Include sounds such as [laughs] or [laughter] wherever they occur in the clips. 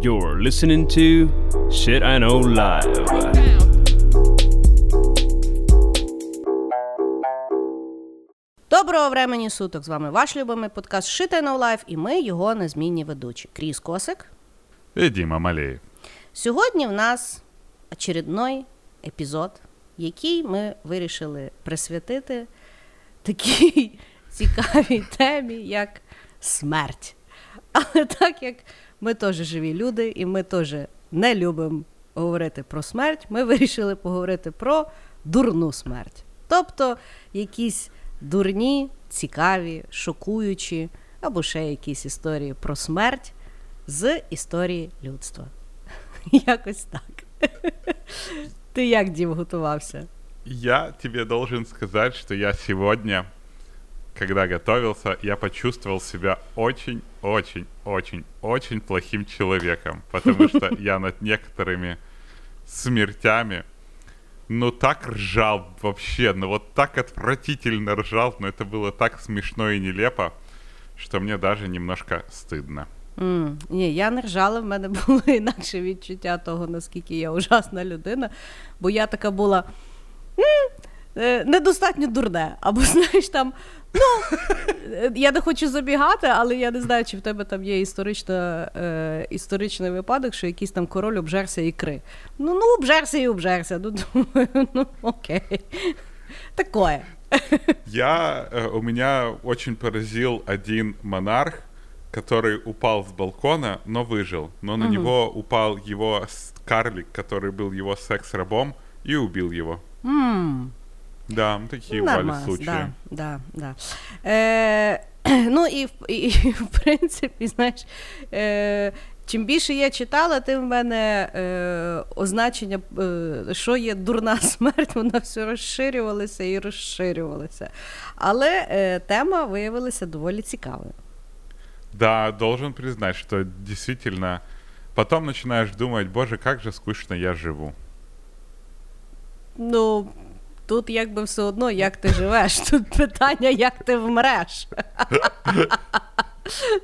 You're listening to Shit I Know Live. Доброго времені суток! З вами ваш любимий подкаст Shit I Know Life і ми його незмінні ведучі. Кріс Косик. И Дима Малеев. Сьогодні в нас очередной епізод, який ми вирішили присвятити такій [laughs] цікавій темі, як смерть. Але так як ми теж живі люди, і ми теж не любимо говорити про смерть, ми вирішили поговорити про дурну смерть. Тобто якісь дурні, цікаві, шокуючі або ще якісь історії про смерть з історії людства. [laughs] Якось так. [laughs] Ти як Дім готувався? Я тебе должен сказать, что я сегодня, когда готовился, я почувствовал себя очень-очень-очень-очень плохим человеком, потому что [laughs] я над некоторыми смертями, ну так ржал вообще, ну вот так отвратительно ржал, но это было так смешно и нелепо, что мне даже немножко стыдно. М, Ні, я не ржала, в мене [laughs] було інакше відчуття того, наскільки я ужасна людина, бо я така була «М, е, недостатньо дурне. Або [laughs] знаєш там, ну е, я не хочу забігати, але я не знаю, чи в тебе там є історична, е, історичний випадок, що якийсь там король обжерся ікри. Ну, ну, обжерся і обжерся. Ну, думаю, ну окей. Такое. Я, э, у меня очень поразил один монарх, который упал с балкона, но выжил. Но на него упал его с- карлик, который был его секс-рабом, и убил его. М. Да, ну, такие бывали случаи. да, да, да. Е, [clears throat] ну і, і, в [laughs] принципі, знаєш, е, чим більше я читала, тим в мене е, означення, е, що є дурна [laughs] смерть, воно все розширювалося і розширювалося. Але е, тема виявилася доволі цікавою. Да, должен признать, что действительно потом начинаешь думать, боже, как же скучно я живу. Ну, тут якби все одно, як ти живеш. [laughs] Тут питання, як ти вмреш. [laughs]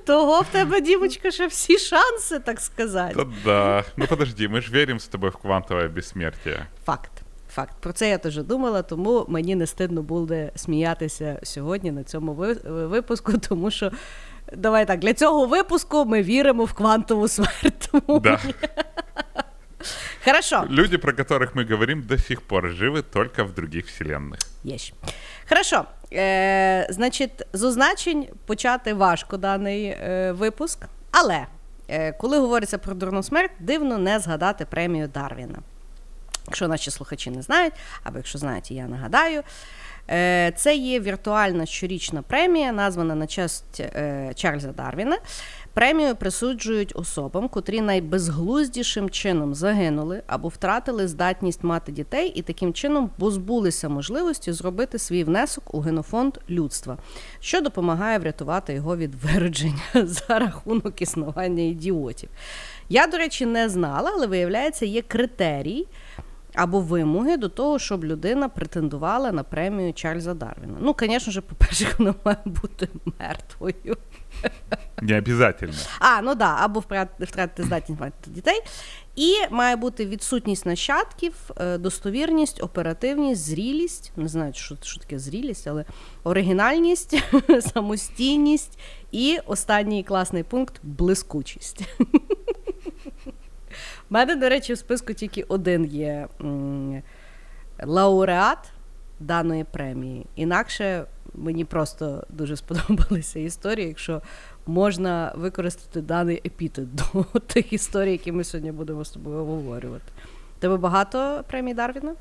Того в тебе, дівочка, ще всі шанси, так сказати. Да, да. Ну подожди, мы же верим с тобой в квантовое бессмертие. Факт. Факт. Про це я теж думала, тому мені не стидно буде сміятися сьогодні на цьому випуску, тому що. Давай так, для цього випуску ми віримо в квантову смерть. Да. [laughs] Хорошо. Люди, про которых мы говорим, до сих пор живы только в других вселенных. Єш. Хорошо. Е, значить, з означень почати важко даний е, випуск, але е, коли говориться про дурну смерть, дивно не згадати премію Дарвіна. Якщо наші слухачі не знають, або якщо знають, я нагадаю. Е, Це є віртуальна щорічна премія, названа на честь е, Чарльза Дарвіна. Премію присуджують особам, котрі найбезглуздішим чином загинули або втратили здатність мати дітей і таким чином позбулися можливості зробити свій внесок у генофонд людства, що допомагає врятувати його від виродження [laughs] за рахунок існування ідіотів. Я, до речі, не знала, але виявляється, є критерій або вимоги до того, щоб людина претендувала на премію Чарльза Дарвіна. Ну, звісно ж, по-перше, [laughs] вона має бути мертвою. Не обязательно. А, ну да, або втрат- втратити здатність мати дітей. І має бути відсутність нащадків, е, достовірність, оперативність, зрілість. Не знаю, що, що таке зрілість, але оригінальність, [laughs] самостійність і останній класний пункт блискучість. [laughs] У мене, до речі, в списку тільки один є лауреат даної премії. Інакше мені просто дуже сподобалися історії, якщо можна використати даний епітет до [laughs] тих історій, які ми сьогодні будемо з тобою обговорювати. Тебе багато премій Дарвіна?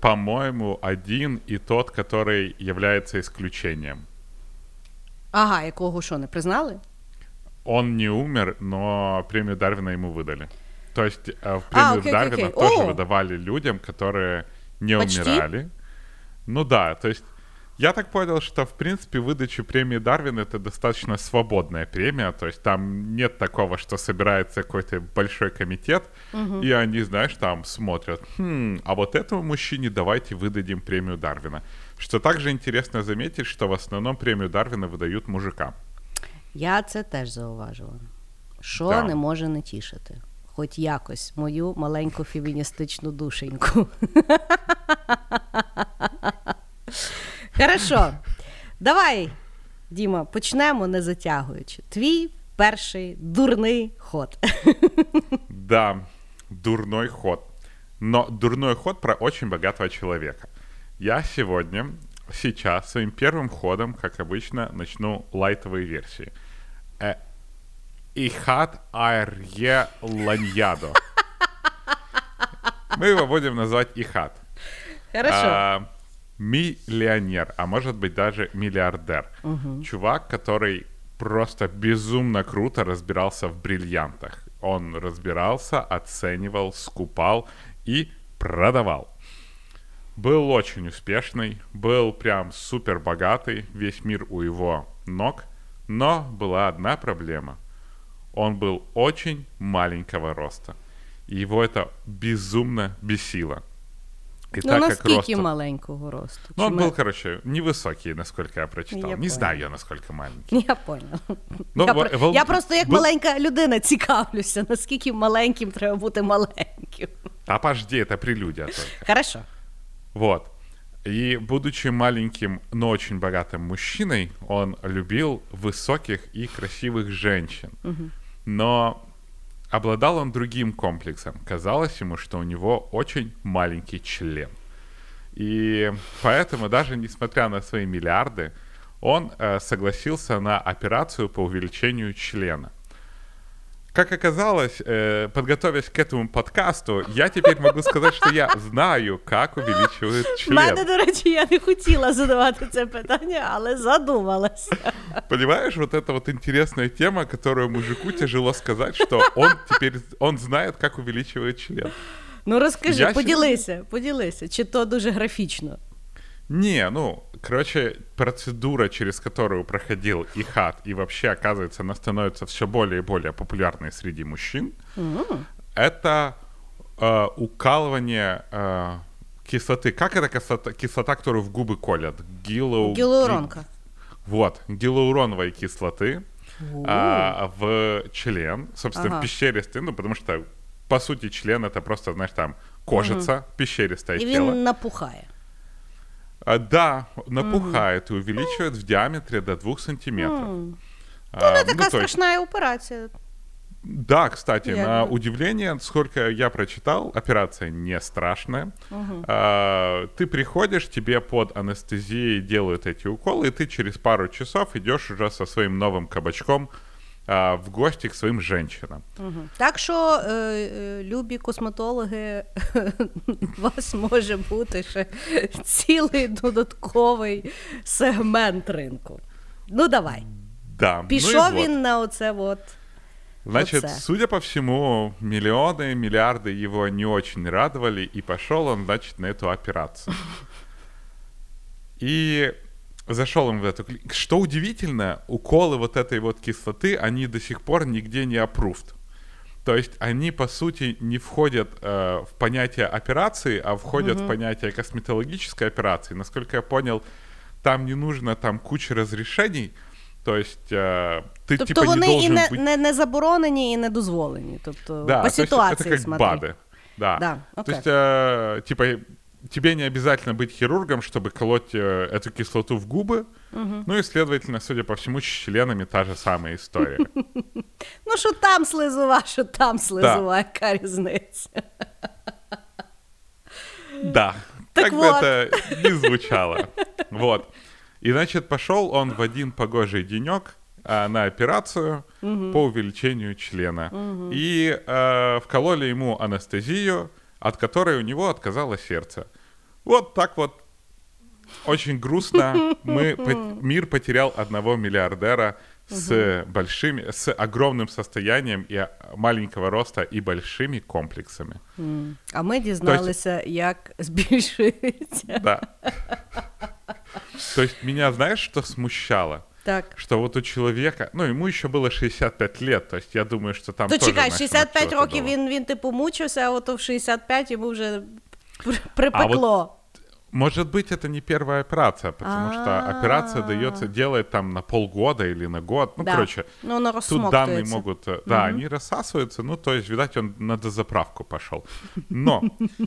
По-моему, один и тот, который является исключением. Ага, якого що, не признали? Он не умер, но премию Дарвина ему выдали. То есть э, в А, премию окей, окей, Дарвина окей. тоже О! выдавали людям, которые не Почти? умирали. Ну да, то есть я так понял, что в принципе выдача премии Дарвина это достаточно свободная премия, то есть там нет такого, что собирается какой-то большой комитет, и они, знаешь, там смотрят, «Хм, а вот этому мужчине давайте выдадим премию Дарвина. Что также интересно заметить, что в основном премию Дарвина выдают мужикам. Я це теж зауважила. Що Да. не може не тішити? Хоч якось мою маленьку феміністичну душеньку. Хорошо. Давай, Діма, почнемо не затягуючи. Твій перший дурний ход. Да, дурной ход. Но дурной ход про очень богатого человека. Я сегодня, сейчас, своим первым ходом, как обычно, начну лайтовые версии. Ихат Айрье Ланьядо. Мы его будем называть Ихат. Хорошо. А, миллионер, а может быть даже миллиардер. Чувак, который просто безумно круто разбирался в бриллиантах. Он разбирался, оценивал, скупал и продавал. Был очень успешный, был прям супер богатый, весь мир у его ног, но была одна проблема. Он был очень маленького роста. И его это безумно бесило. И ну, наскільки маленького росту? ну, он Чи ми- был, короче, невысокий, насколько я прочитал. Я не знаю поняла. я, насколько маленький. Я поняла. Ну, я, в- про- в- я просто як бу- маленька людина цікавлюся, наскільки маленьким треба бути маленьким. А подожди, это прелюдия только. Хорошо. Вот. И будучи маленьким, но очень богатым мужчиной, он любил высоких и красивых женщин. Но обладал он другим комплексом. Казалось ему, что у него очень маленький член. И поэтому даже несмотря на свои миллиарды, он э, согласился на операцию по увеличению члена. Как оказалось, э, подготовясь к этому подкасту, я теперь могу сказать, что я знаю, как увеличивают В член. мене, до речі, я не хотіла задавати це питання, але задумалася. Понимаешь, вот это вот интересная тема, которую мужику тяжело сказать, что он теперь он знает, как увеличивает член. Ну розкажи, Я поділися, поділися, чи то дуже графічно. Не, ну, короче, процедура, через которую проходил Ихат, и вообще, оказывается, она становится все более и более популярной среди мужчин, это э, укалывание э, кислоты. Как это кислота, кислота, которую в губы колят? Гилоу... Гілуронка. ги- Вот, гиалуроновой кислоты а, в член, собственно, Ага. в пещеристый, ну, потому что, по сути, член это просто, знаешь, там кожица, пещеристое І тело. він напухає. А, да, напухает и увеличивает в диаметре до 2 сантиметров. Ну, А, не така ну, то есть- операція. Да, кстати, Я на удивление, сколько я прочитал, операция не страшная. А, ты приходишь, тебе под анестезией делают эти уколы, и ты через пару часов идешь уже со своим новым кабачком а, в гости к своим женщинам. Мгм. Так що, е, е, любі косметологи, у [laughs] вас може бути ще цілий додатковий сегмент ринку. Ну, давай. Да. ну и Пішов вот. він на оце от. Значит, Оце. судя по всему, миллионы, миллиарды его не очень радовали, и пошел он, значит, на эту операцию. И [laughs] зашел он в эту клинику. Что удивительно, уколы вот этой вот кислоты, они до сих пор нигде не approved. То есть они, по сути, не входят э, в понятие операции, а входят в понятие косметологической операции. Насколько я понял, там не нужно там куча разрешений. То есть э, ты Тобто типа не вони і должен не, быть... не, не заборонені, і не дозволені. Тобто Да, по то есть ситуації это как смотри. БАДы. Да. Да, То окей. есть, э, типа, тебе не обязательно быть хирургом, чтобы колоть э, эту кислоту в губы. Ну и, следовательно, судя по всему, с членами та же самая история. [laughs] Ну, що там слизова, що там слизова, яка різниця. Да. Так Как бы это ни звучало. Вот. И, значит, пошел он в один погожий денек а, на операцию по увеличению члена. И э, вкололи ему анестезию, от которой у него отказало сердце. Вот так вот. Очень грустно. Мы, [laughs] мир потерял одного миллиардера с большими, с огромным состоянием и маленького роста и большими комплексами. А ми дізналися, як збільшується. Да. То есть меня, знаешь, что смущало? Так. Что вот у человека, ну, ему еще было 65 лет, то есть я думаю, что там То тоже, чекай, знаешь, 65 чего-то років было. він, він типу мучився, а ото в 65 йому вже пр- припекло. Может быть, это не первая операция, потому что операция дается, делает там на полгода или на год. Ну, Да. короче, Ну, воно тут данные розсмоктується. могут... э, Да, они рассасываются, ну, то есть, видать, он на дозаправку пошел. Но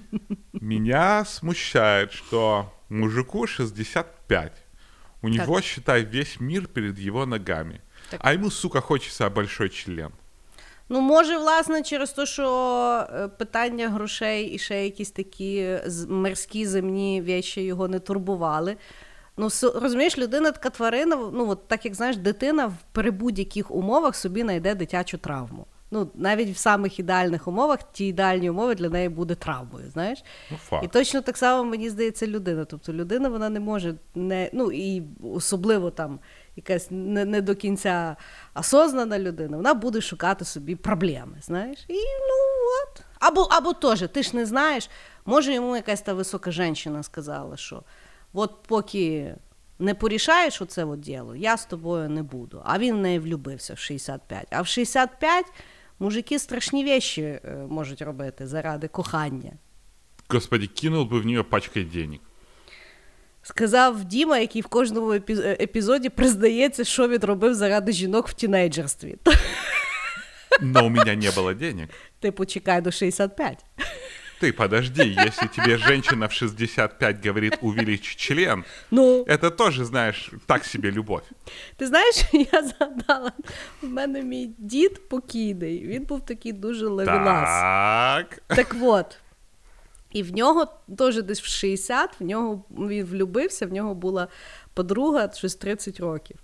[laughs] меня смущает, что мужику 65. У него, считай, весь мир перед его ногами. Так. А ему, сука, хочется большой член. Ну, може, власне, через те, що е, питання грошей і ще якісь такі мирські земні вещі його не турбували. Ну, розумієш, людина така тварина, ну, от так як знаєш, дитина в при будь-яких умовах собі знайде дитячу травму. Ну, навіть в самих ідеальних умовах ті ідеальні умови для неї буде травмою, знаєш? Ну, факт. І точно так само мені здається людина. Тобто людина вона не може не ну і особливо там якась не, не до кінця осознана людина, вона буде шукати собі проблеми. Знаєш, і ну от. Або або теж, ти ж не знаєш, може йому якась та висока жінка сказала, що от поки не порішаєш оце от діло, я з тобою не буду. А він в неї влюбився в 65. А в 65 мужики страшні вещі е, можуть робити заради кохання. Господи, кинув би в нього пачкой денег. Сказав Діма, який в кожному е, епізоді признається, що він робив заради жінок в тінейджерстві. Но у мене не було денег. Типу, чекай до 65. Ты подожди, если тебе женщина в 65 говорит увеличь член, Ну, это тоже, знаешь, так себе любовь. ти знаєш, [laughs] я згадала, в мене мій дід покійний, він був такий дуже левілас. Так. Так от. І в нього теж десь в 60, в нього він влюбився, в нього була подруга щось 30 років.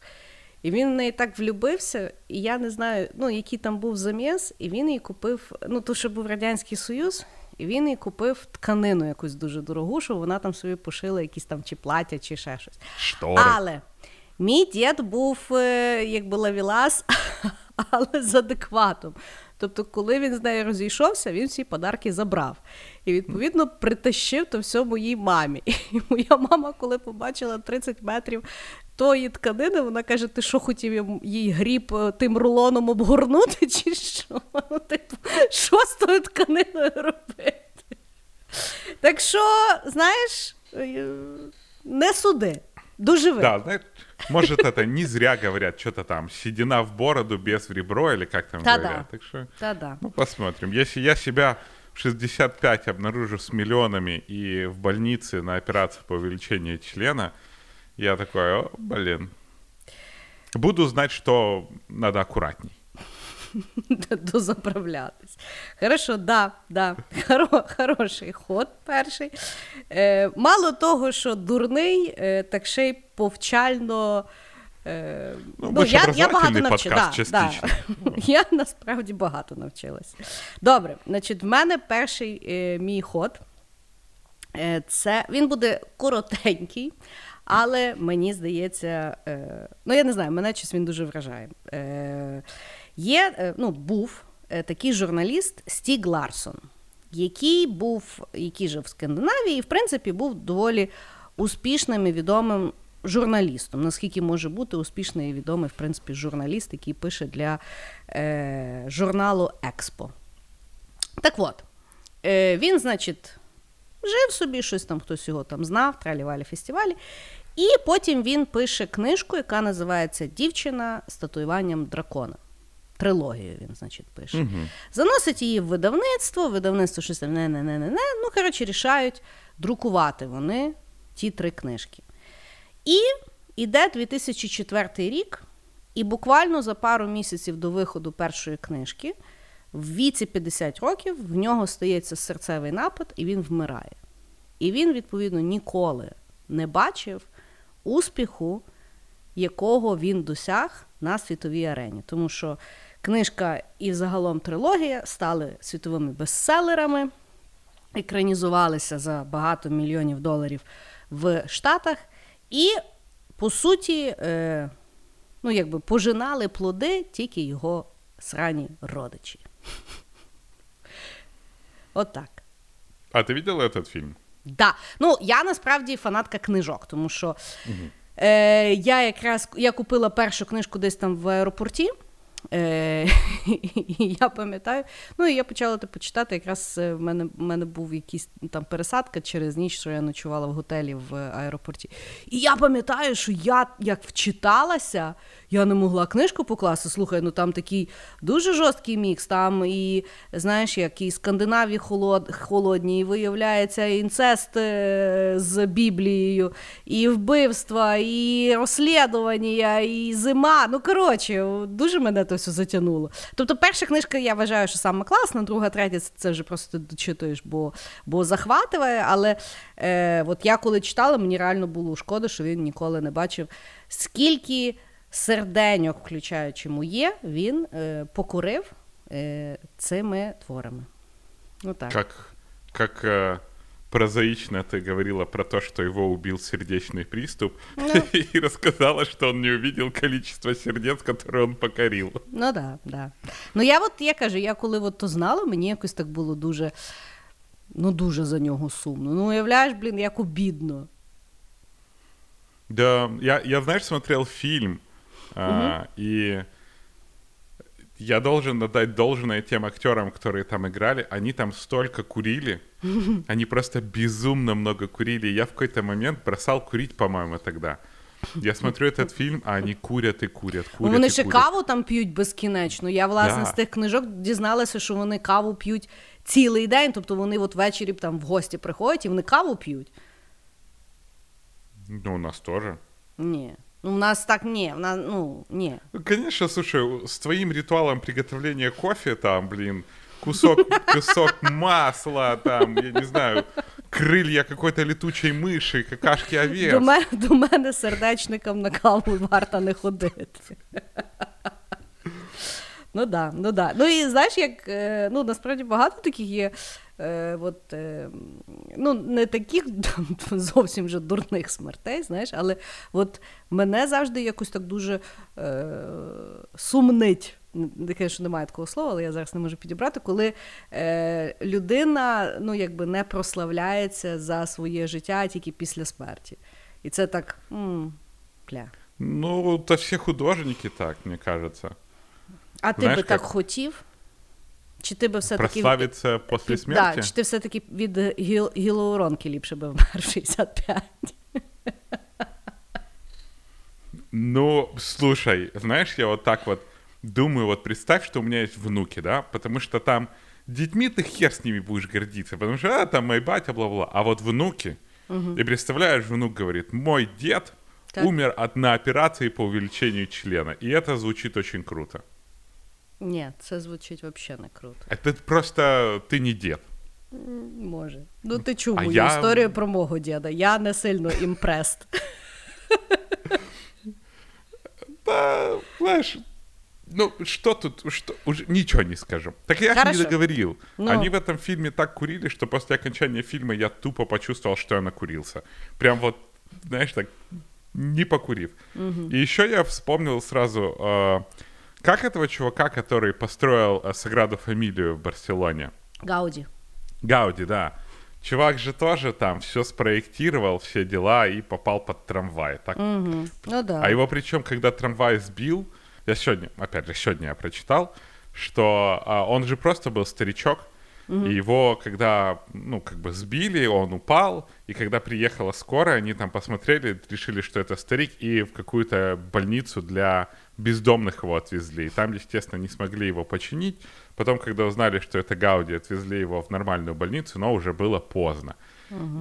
І він в неї так влюбився, і я не знаю, ну, який там був заміс, і він їй купив, ну, то, що був Радянський Союз, і він їй купив тканину якусь дуже дорогу, щоб вона там собі пошила якісь там чи плаття, чи ще щось. Шторы. Але мій дід був е, якби лавілас, [laughs] але з адекватом. Тобто, коли він з нею розійшовся, він всі подарки забрав. І відповідно притащив то все моїй мамі. [laughs] І моя мама, коли побачила 30 метрів тої тканини, вона каже: ти що хотів їй гріб е, тим рулоном обгорнути, чи що? Ну, типу, що з тою тканиною робити? Так що, знаєш, е, не суди. Доживи. Да, может, это не зря говорят, что-то там, седина в бороду без в ребро, или как там Да-да. говорят. Так что, Та-да. ну, посмотрим. Если я себя в 65 обнаружу с миллионами и в больнице на операцию по увеличению члена, я такой, о, блин. Буду знать, что надо аккуратней. [laughs] дозаправлятись. Хорошо, да, да. Хоро, хороший ход перший. Е, мало того, що дурний, е, так ще й повчально. Е, Ну, більш образовательний подкаст частично. [laughs] Я насправді багато навчилась. Добре, значить, в мене перший е, мій ход. Е, Це він буде коротенький, але мені здається, е, ну я не знаю, мене щось він дуже вражає. Е, Є, е, ну, був такий журналіст Стіг Ларсон, який був, який жив в Скандинавії, і в принципі був доволі успішним і відомим журналістом. Наскільки може бути успішний і відомий, в принципі, журналіст, який пише для е, журналу Експо. Так от, е, він, значить, жив собі, щось там хтось його там знав, тралівалі фестивалі. І потім він пише книжку, яка називається Дівчина з татуюванням дракона. Трилогію він, значить, пише. Заносить її в видавництво, видавництво щось там не-не-не-не-не. Ну, коротше, рішають друкувати вони ті три книжки. І іде 2004 рік, і буквально за пару місяців до виходу першої книжки, в віці 50 років, в нього стається серцевий напад, і він вмирає. І він, відповідно, ніколи не бачив успіху, якого він досяг на світовій арені. Тому що книжка і загалом трилогія стали світовими бестселерами, екранізувалися за багато мільйонів доларів в Штатах. І, по суті, е, ну, якби пожинали плоди тільки його срані родичі. [laughs] От так. А ты видел этот фильм? Да. Ну, я насправді фанатка книжок, тому що е, я якраз я купила першу книжку десь там в аеропорті. Е, [laughs] і я пам'ятаю, ну і я почала типу, читати. Якраз е, в мене в мене був якийсь там пересадка через ніч, що я ночувала в готелі в аеропорті. І я пам'ятаю, що я як вчиталася, я не могла книжку покласти. Слухай, ну там такий дуже жорсткий мікс. Там і знаєш, як і Скандинавії холод, холодні, і виявляється інцест е, з Біблією, і вбивства, і розслідування, і зима. Ну коротше, дуже мене то все затягнуло. Тобто, перша книжка, я вважаю, що саме класна, друга, третя це вже просто дочитуєш, бо бо захватує. Але е, от я коли читала, мені реально було шкода, що він ніколи не бачив, скільки серденьок, включаючи моє, він е, покурив е, цими творами. Ну так. Как, как э, прозаично ты говорила про то, что его убил сердечный приступ, ну. и [laughs] рассказала, что он не увидел количество сердец, которые он покорил. Ну да, да. Ну я от я кажу, я коли от то знала, мені якось так було дуже, ну дуже за нього сумно. Ну, уявляєш, блін, як обідно. Да, я, я знаешь, смотрел фильм, угу. а, и я должен отдать должное тем актерам, которые там играли. Они там столько курили. [laughs] Они просто безумно много курили. Я в какой-то момент бросал курить, по-моему, тогда. Я смотрю этот фільм, а вони курять і курять, курять Вони і ще курять. каву там п'ють безкінечно. Я, власне, Да. з тих книжок дізналася, що вони каву п'ють цілий день. Тобто вони от ввечері там в гості приходять і вони каву п'ють. Ну, у нас тоже. Ні. Ну, у нас так ні. У нас, ну. Ну, конечно, слушай, с твоим ритуалом приготовления кофе, там, блин, кусок, кусок масла, там, я не знаю, крылья какой-то летучей мыши, какашки овец. До мене, до мене сердечникам на каву варто не ходити. Ну да, ну да. Ну і знаєш, як е, ну насправді багато таких є. Е, от, е, ну, не таких [laughs] зовсім вже дурних смертей, знаєш, але от мене завжди якось так дуже е, сумнить. Кажу, що немає такого слова, але я зараз не можу підібрати, коли е, людина ну, якби не прославляється за своє життя тільки після смерті. І це так. М, пля. Ну, то все художники так, мне кажется. А ти Знаєш, би так хотів? Чи ти би все-таки Прославиться после смерти? Да, чи ти все-таки від гіл... гілоуронки ліпше би вмер в 65? Ну, слушай, знаешь, я вот так вот думаю, вот представь, что у меня есть внуки, да, потому что там детьми ты хер с ними будешь гордиться, потому что, а, там мой батя, бла-бла, а вот внуки, и представляешь, внук говорит, мой дед Так. умер от, на операции по увеличению члена, и это звучит очень круто. Ні, це звучить взагалі не круто. Это просто ты не дед. Може. Ну ти чув А мою я- історію про мого діда. Я не сильно імпрест. Да, знаешь, ну что тут, что, уже ничего не скажу. Так я же Хорошо. не договорил. Ну. Они в этом фильме так курили, что после окончания фильма я тупо почувствовал, что я накурился. Прям вот, знаешь, так, не покурив. И еще я вспомнил сразу, э, как этого чувака, который построил э, Саграду Фамилию в Барселоне. Гауді. Гауди, да. Чувак же тоже там все спроектировал, все дела и попал под трамвай. Так Угу. Ну да. а его причем, когда трамвай сбил, я сегодня, опять же, сегодня я прочитал, что а, он же просто был старичок, и его, когда, ну, как бы сбили, он упал, и когда приехала скорая, они там посмотрели, решили, что это старик, и в какую-то больницу для бездомных его отвезли. И там, естественно, не смогли его починить. Потом, когда узнали, что это Гауди, отвезли его в нормальную больницу, но уже было поздно.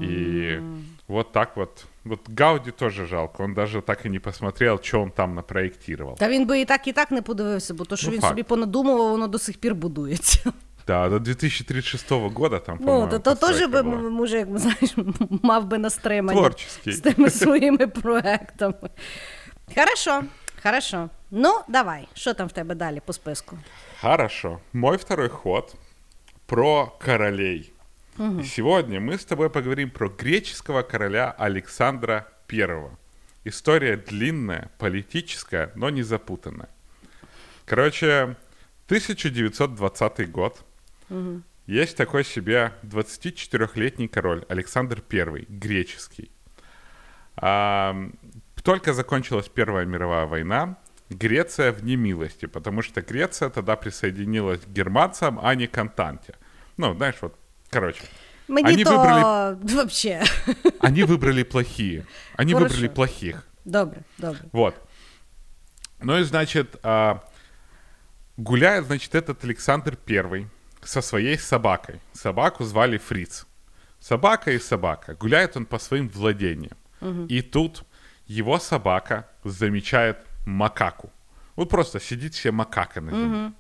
И вот так вот. Вот Гауди тоже жалко. Он даже так и не посмотрел, что он там напроектировал. Та він би і так, і так не подивився, бо то, що Ну, він факт. собі понадумував, воно до сих пір будується. [laughs] Да, до 2036 года там, Ну, по-моему, то, то теж постройка би, была. м- може, як знаєш, мав би на стримання Творческий. з тими своїми [laughs] проектами. Хорошо, хорошо. Ну, давай, що там в тебе далі по списку? Хорошо. Мой второй ход про королей. И сегодня мы с тобой поговорим про греческого короля Александра I. История длинная, политическая, но не запутанная. Короче, 1920 год. Есть такой себе 24-летний король Александр I, греческий. А, только закончилась Первая мировая война, Греция в немилости, потому что Греция тогда присоединилась к германцам, а не к Антанте. Ну, знаешь, вот, короче. Мені Они то вибрали- [laughs] вообще. Они выбрали плохие. Они Хорошо. выбрали плохих. Добре, добре. Вот. Ну и, значит, а, гуляет, значит, этот Александр Первый со своей собакой. Собаку звали Фриц. Собака и собака. Гуляет он по своим владениям. И тут его собака замечает макаку. Вот просто сидит себе макака на земле.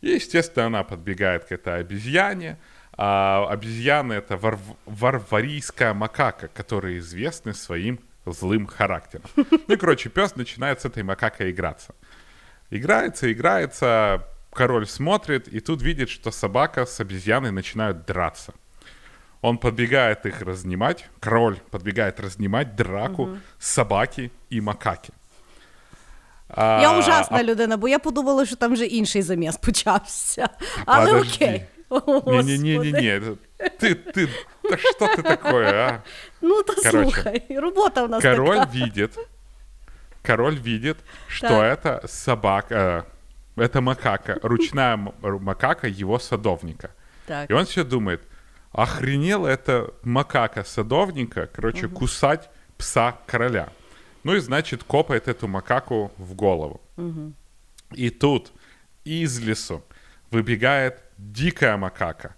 И, естественно, она подбегает к этой обезьяне. А обезьяна — это варв- варварийская макака, которые известны своим злым характером. Ну [laughs] и, короче, пес начинает с этой макакой играться. Играется, играется, король смотрит, и тут видит, что собака с обезьяной начинают драться. Он подбегает их разнимать, король подбегает разнимать драку собаки и макаки. А, Я ужасна людина, бо я подумала, що там вже інший заміс почався. Але Подожди. окей. Господи. ты, ты, да что ты такое, а? Ну то Короче. слухай, робота в нас Король така. видит, король видит, что Так. это собака, э, это макака, ручная макака его садовника. Так. И он все думает, охренела это макака садовника, короче, кусать пса короля. Ну и, значит, копает эту макаку в голову. И тут из лесу выбегает дикая макака,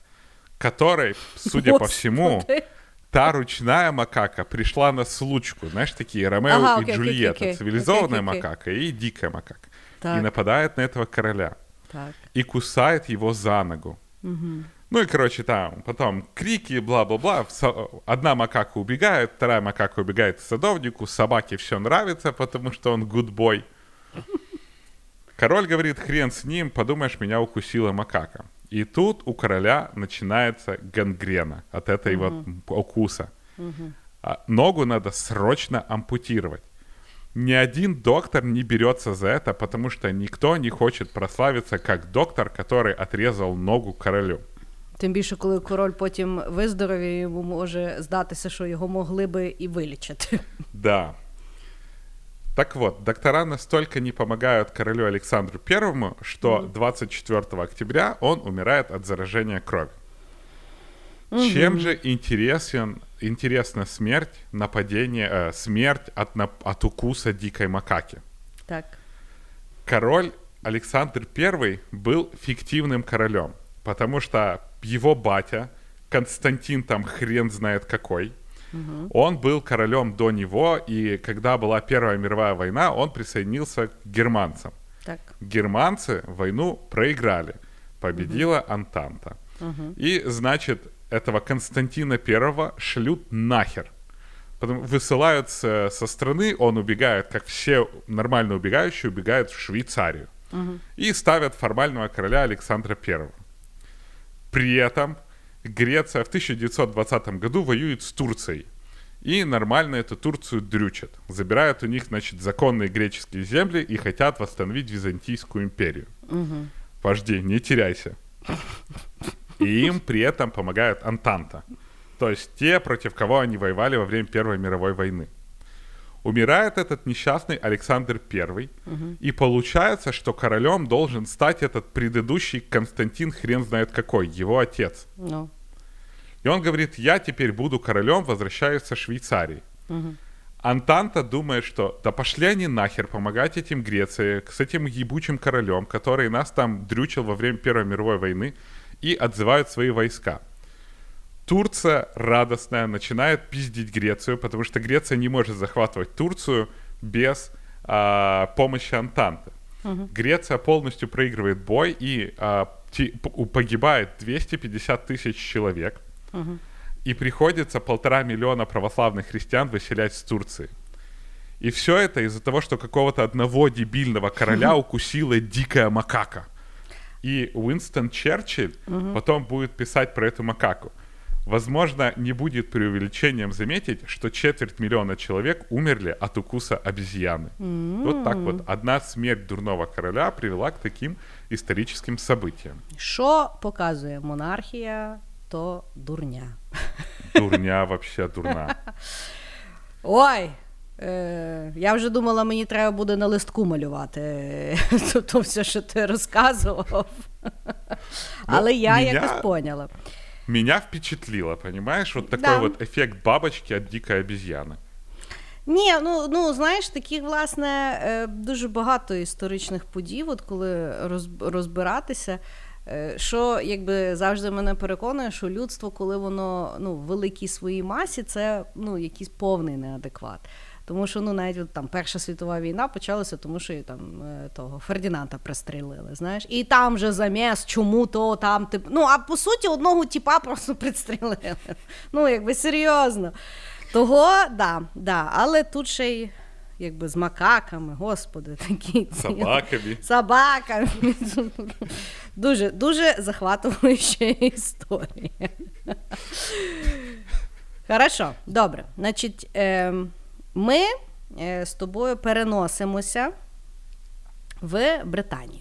которой, судя по всему, Господи. та ручная макака пришла на случку. Знаешь, такие Ромео Ага, и окей, Джульетта. окей, окей. Цивилизованная Окей, окей, макака и дикая макака. Так. И нападает на этого короля. Так. И кусает его за ногу. Ну и, короче, там потом крики, бла-бла-бла. Одна макака убегает, вторая макака убегает к садовнику. Собаке все нравится, потому что он good boy. Король говорит, хрен с ним, подумаешь, меня укусила макака. И тут у короля начинается гангрена от этой вот укуса. А Ногу надо срочно ампутировать. Ни один доктор не берется за это, потому что никто не хочет прославиться как доктор, который отрезал ногу королю. Тим більше, коли король потім виздоровіє, йому може здатися, що його могли би і вилічити. Да. Так вот, доктора настолько не помогают королю Александру Первому, что 24 октября он умирает от заражения крови. Чем же интересен, интересна смерть нападения, э, смерть от, нап- от укуса дикой макаки? Так. король Александр I был фиктивным королем, потому что его батя, Константин там хрен знает какой, он был королем до него, и когда была Первая мировая война, он присоединился к германцам. Так. Германцы войну проиграли, победила Антанта. И, значит, этого Константина Первого шлют нахер. Потом высылают со, со страны, он убегает, как все нормально убегающие, убегают в Швейцарию. И ставят формального короля Александра Первого. При этом Греция в 1920 году воюет с Турцией. И нормально эту Турцию дрючат. Забирают у них, значит, законные греческие земли и хотят восстановить Византийскую империю. Вожди, не теряйся. И им при этом помогает Антанта. То есть те, против кого они воевали во время Первой мировой войны. Умирает этот несчастный Александр I, и получается, что королем должен стать этот предыдущий Константин хрен знает какой, его отец. Ну. И он говорит, я теперь буду королем, возвращаюсь со Швейцарии. Антанта думает, что да пошли они нахер помогать этим Греции, с этим ебучим королем, который нас там дрючил во время Первой мировой войны, и отзывают свои войска. Турция радостная начинает пиздить Грецию, потому что Греция не может захватывать Турцию без а, помощи Антанты. Греция полностью проигрывает бой и а, погибает 250 тысяч человек. И приходится полтора миллиона православных христиан выселять с Турции. И все это из-за того, что какого-то одного дебильного короля [laughs] укусила дикая макака. И Уинстон Черчилль потом будет писать про эту макаку. Возможно, не будет преувеличением заметить, что четверть миллиона человек умерли от укуса обезьяны. Вот так вот. Одна смерть дурного короля привела к таким историческим событиям. Що показує монархія, то дурня. Дурня вообще [laughs] дурна. Ой, Е, Я вже думала, мені треба буде на листку малювати [laughs] то, то все, що ти розказував. Але я меня- якось поняла. Меня впечатлило, понимаешь? Вот такой Да. вот эффект бабочки от дикой обезьяны. Ні, ну, ну знаєш, таких, власне, е, дуже багато історичних подій, от коли розбиратися. е, Що якби завжди мене переконує, що людство, коли воно ну, в великій своїй масі, це ну, якийсь повний неадекват. Тому що ну, навіть от, там Перша світова війна почалася, тому що там е, того Фердінанда пристрелили. Знаєш, і там же заміс, чому то там тип. Ну а по суті, одного типа просто [laughs] пристрелили. Ну, якби серйозно. Того, да, да. Але тут ще й якби з макаками, господи, такі Собаками. Собаками. [laughs] Дуже, дуже захватуюча історія. Хорошо, добре. Значить, е, ми е, з тобою переносимося в Британію.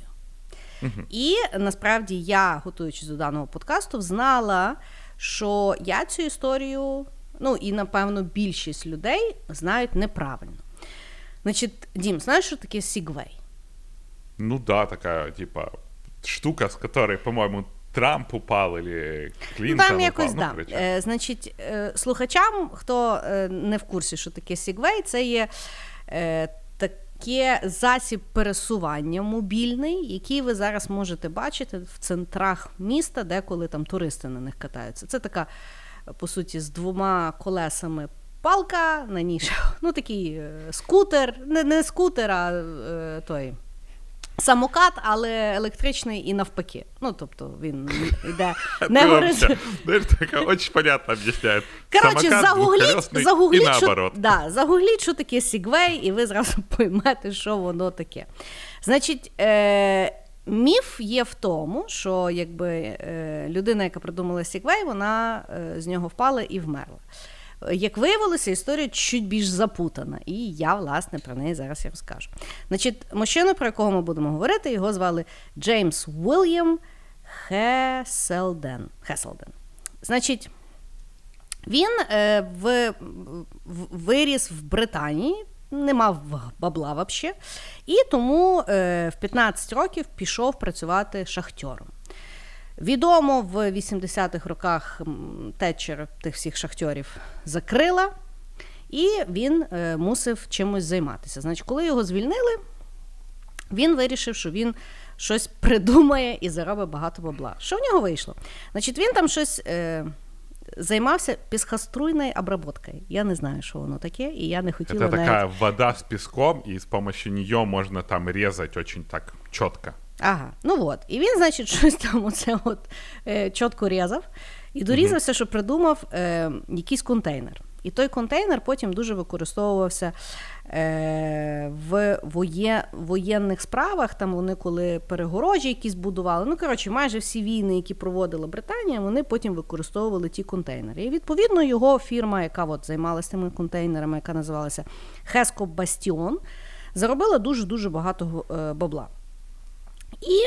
І насправді я, готуючись до даного подкасту, знала, що я цю історію, ну і напевно більшість людей знають неправильно. Значить, Дім, знаєш, що таке Сігвей? Ну да, такая, типа, штука, с которой, по-моему, Трамп упал или Ну, там якось ну, да. короче. Е, значить, е, слухачам, хто е, не в курсі, що таке Сігвей, це є е, таке засіб пересування мобільний, який ви зараз можете бачити в центрах міста, деколи там туристи на них катаються. Це така, по суті, з двома колесами. Палка на ній ну такий е, скутер, не, не скутер, а е, той самокат, але електричний і навпаки. Ну, тобто він [laughs] йде не Ты горизонтально. вообще, знаешь, такая очень понятно объясняет. Коротше, Самокат загугліть, двухколесный и загугліть, що, наоборот. да, загугліть, що таке Сігвей, і ви зразу [laughs] поймете, що воно таке. Значить, е, міф є в тому, що якби е, людина, яка придумала Сігвей, вона е, з нього впала і вмерла. Як виявилося, історія чуть більш запутана, і я, власне, про неї зараз і розкажу. Значить, мужчина, про якого ми будемо говорити, його звали Джеймс Уільям Хеселден. Хеселден. Значить, він е, в, в, виріс в Британії, не мав бабла взагалі, і тому е, в 15 років пішов працювати шахтьором. Відомо в 80-х роках м, Тетчер тих всіх шахтьорів закрила, і він е, мусив чимось займатися. Значить, коли його звільнили, він вирішив, що він щось придумає і заробить багато бабла. Що в нього вийшло? Значить, він там щось е, займався пісхоструйною обработкою. Я не знаю, що воно таке, і я не хотіла Это навіть... такая вода с песком, и с помощью нее можно там резать очень так четко. Ага, ну от. І він, значить, [laughs] щось там оце от е, чітко різав і дорізався, що придумав е, якийсь контейнер. І той контейнер потім дуже використовувався е, в воє, воєнних справах. Там вони коли перегорожі якісь будували. Ну, коротше, майже всі війни, які проводила Британія, вони потім використовували ті контейнери. І відповідно його фірма, яка от займалася тими контейнерами, яка називалася Хеско Бастіон, заробила дуже-дуже багато е, бабла. І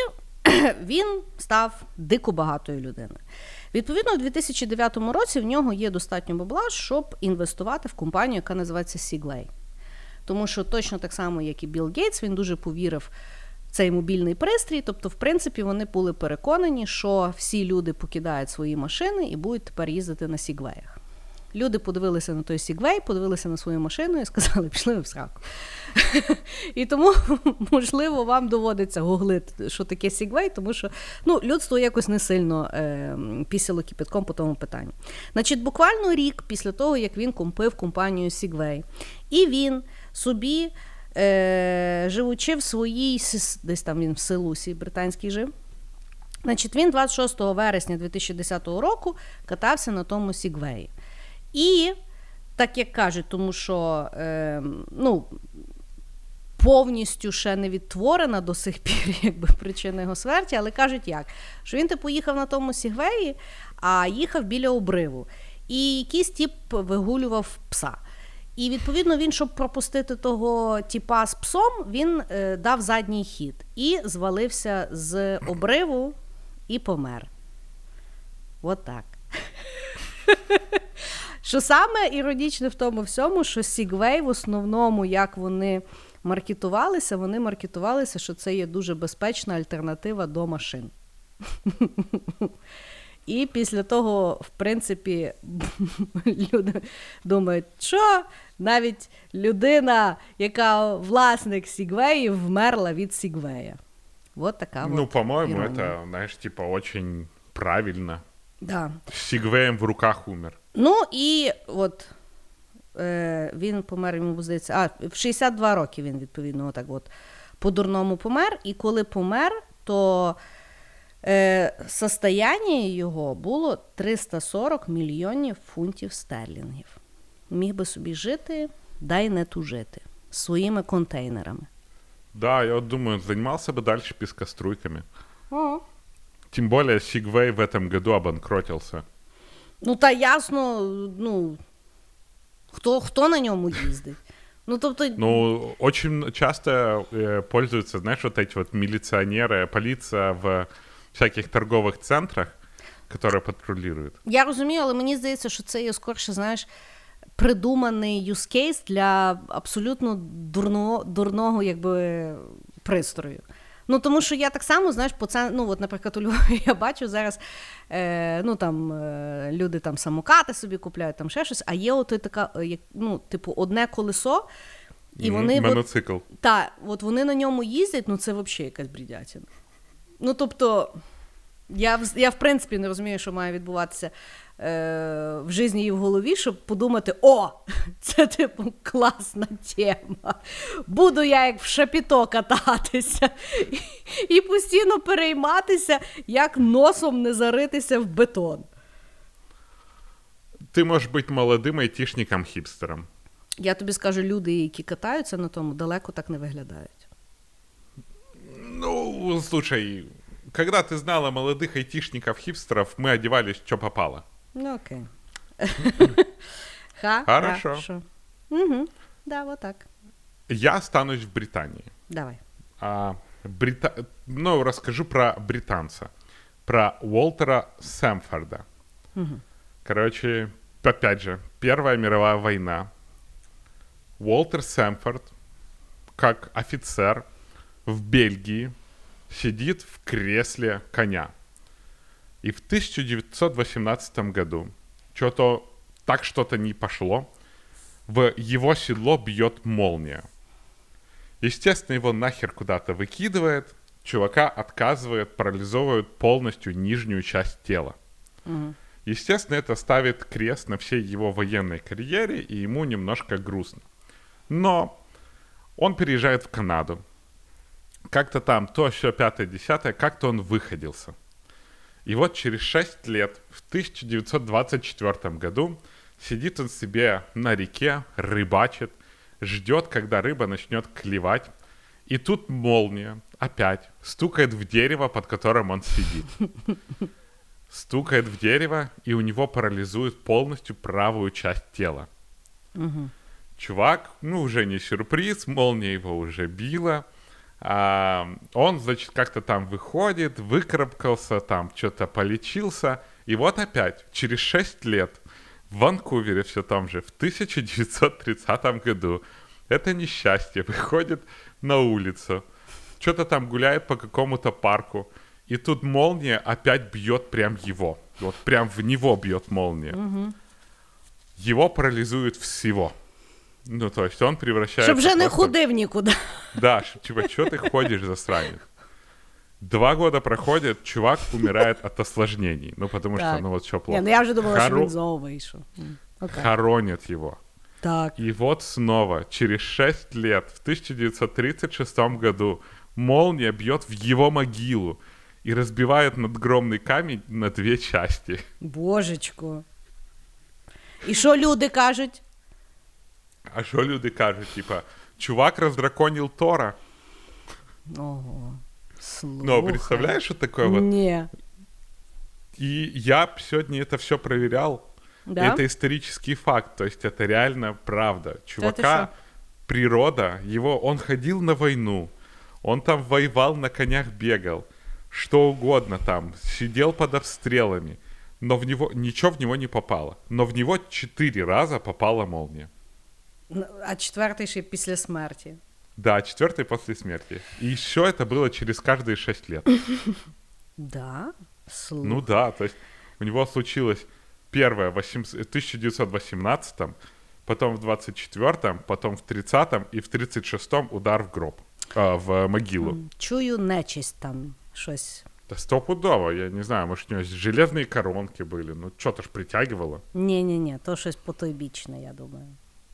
[clears throat] він став дико багатою людиною. Відповідно, у 2009 році в нього є достатньо бабла, щоб інвестувати в компанію, яка називається Сіглей. Тому що точно так само, як і Білл Гейтс, він дуже повірив в цей мобільний пристрій. Тобто, в принципі, вони були переконані, що всі люди покидають свої машини і будуть тепер їздити на Сігвеях. Люди подивилися на той Сігвей, подивилися на свою машину і сказали, пішли ви в сраку. І тому, можливо, вам доводиться гуглити, що таке Сігвей, тому що ну, людство якось не сильно е, пісяло кипятком по тому питанню. Значить, буквально рік після того, як він купив компанію Сігвей, і він собі, е, живучи в своїй, десь там він в Селусі британській жив, Значить, він 26 вересня 2010 року катався на тому Сігвеї. І, так як кажуть, тому що е, ну, повністю ще не відтворена до сих пір [laughs] якби, причина його смерті, але кажуть як? Що він типу їхав на тому Сігвеї, а їхав біля обриву. І якийсь тіп вигулював пса. І відповідно він, щоб пропустити того тіпа з псом, він е, дав задній хід і звалився з обриву і помер. От так. [laughs] Що саме іронічне в тому всьому, що Сігвей в основному, як вони маркетувалися, вони маркетувалися, що це є дуже безпечна альтернатива до машин. І після того, в принципі, люди думають, що навіть людина, яка власник Сігвеї, вмерла від Сігвея. Вот така Ну, вот іронія. это, знаешь, типа очень правильно. Да. С Сигвеем в руках умер. Ну і от е, він помер, йому здається, а, в 62 роки він, відповідно, отак от по-дурному помер. І коли помер, то е, состояння його було 340 мільйонів фунтів стерлінгів. Міг би собі жити, дай не тужити своїми контейнерами. Да, я вот думаю, занимался бы дальше пескоструйками. О. Тем более Сигвей в этом году обанкротился. Ну, та ясно, ну, хто, хто на ньому їздить? Ну, тобто, Ну, очень часто э, пользуются, знаешь, вот эти вот милиционеры, полиция в всяких торговых центрах, которые патрулируют. Я розумію, але мені здається, що це є скорше, знаєш, придуманий use case для абсолютно дурного, дурного якби, пристрою. Ну, тому що я так само, знаєш, по це, ну, от, наприклад, у Львові [laughs] я бачу зараз, е, ну, там, е, люди там самокати собі купляють, там ще щось, а є от така, е, як, ну, типу, одне колесо, і вони, от, Моноцикл. та, от вони на ньому їздять, ну це взагалі якась брідятина. Ну, тобто, я, в- я в принципі не розумію, що має відбуватися е, в житті і в голові, щоб подумати: о, [laughs] це типу класна тема. Буду я як в шапіто кататися і, і постійно перейматися, як носом не заритися в бетон. Ты можешь быть молодым айтишником-хипстером. Я тобі скажу, люди, які катаються на тому, далеко так не виглядають. Ну, слушай, Когда ты знала молодых айтишников-хипстеров, мы одевались, что попало. Ну, окей. Хорошо. Да, вот так. Я останусь в Британии. Давай. А, брита... Ну, расскажу про британца. Про Уолтера Сэмфорда. Короче, опять же, Первая мировая война. Уолтер Сэмфорд, как офицер в Бельгии, сидит в кресле коня. И в 1918 году что-то так что-то не пошло. В его седло бьет молния. Естественно, его нахер куда-то выкидывает. Чувака отказывает, парализовывает полностью нижнюю часть тела. Естественно, это ставит крест на всей его военной карьере, и ему немножко грустно. Но он переезжает в Канаду. Как-то там, то, все пятое, десятое, как-то он выходился. И вот через 6 лет, в 1924 году, сидит он себе на реке, рыбачит, ждет, когда рыба начнет клевать. И тут молния опять стукает в дерево, под которым он сидит. Стукает в дерево, и у него парализует полностью правую часть тела. Чувак, ну уже не сюрприз, молния его уже била. А, он, значит, как-то там выходит, выкарабкался, там что-то полечился. И вот опять, через 6 лет, в Ванкувере все там же, в 1930 году, это несчастье выходит на улицу, что-то там гуляет по какому-то парку, и тут молния опять бьет прям его. Вот прям в него бьет молния. Его парализует всего. Ну, то есть он превращается... Щоб вже не просто- ходив нікуди. да, ш- типа, что ты ходишь, засранец? Два года проходит, чувак умирает от осложнений. Ну, потому что, Так. ну, вот что плохо. Ні, ну я вже думала, що Хоро- він знову вийшов. М, Окей. Хоронят его. Так. И вот снова, через 6 лет, в 1936 году, молния бьет в его могилу и разбивает надгромный камень на две части. Божечко. І що люди кажуть? А что люди кажут, типа, чувак раздраконил Тора. Ого. Слухай. Ну, представляешь, что такое вот? Ні. И я сегодня это все проверял. Да? Это исторический факт, то есть это реально правда. Чувака, природа, его, он ходил на войну, он там воевал, на конях бегал, что угодно там, сидел под обстрелами. но в него ничего в него не попало. Но в него четыре раза попала молния. Ну, А четвертий ще після смерті. Да, четвертый после смерти. И еще это было через каждые шесть лет. [laughs] Да? Слух. Ну да, то есть у него случилось первое в 800 1918, потом в 24-м, потом в 30-м и в 36-м удар в гроб, а, в могилу. Чую нечисть там щось. Да стопудово, я не знаю, может у него железные коронки были, ну что-то ж притягивало. Ні-ні-ні, то щось потойбічне, я думаю.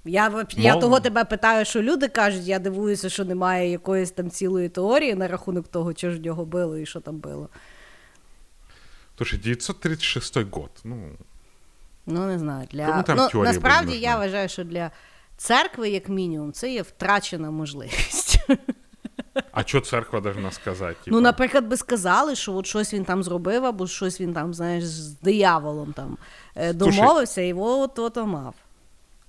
Я, я того тебе питаю, що люди кажуть, я дивуюся, що немає якоїсь там цілої теорії на рахунок того, що ж в нього було і що там було. Слушай, 936 год, ну, Ну, не знаю. Для... Там ну, насправді я вважаю, що для церкви, як мінімум, це є втрачена можливість. а что церковь должна сказать? Типа, Ну, наприклад, би сказали, що от щось він там зробив, або щось він там, знаєш, з дияволом там е, домовився, і от от мав.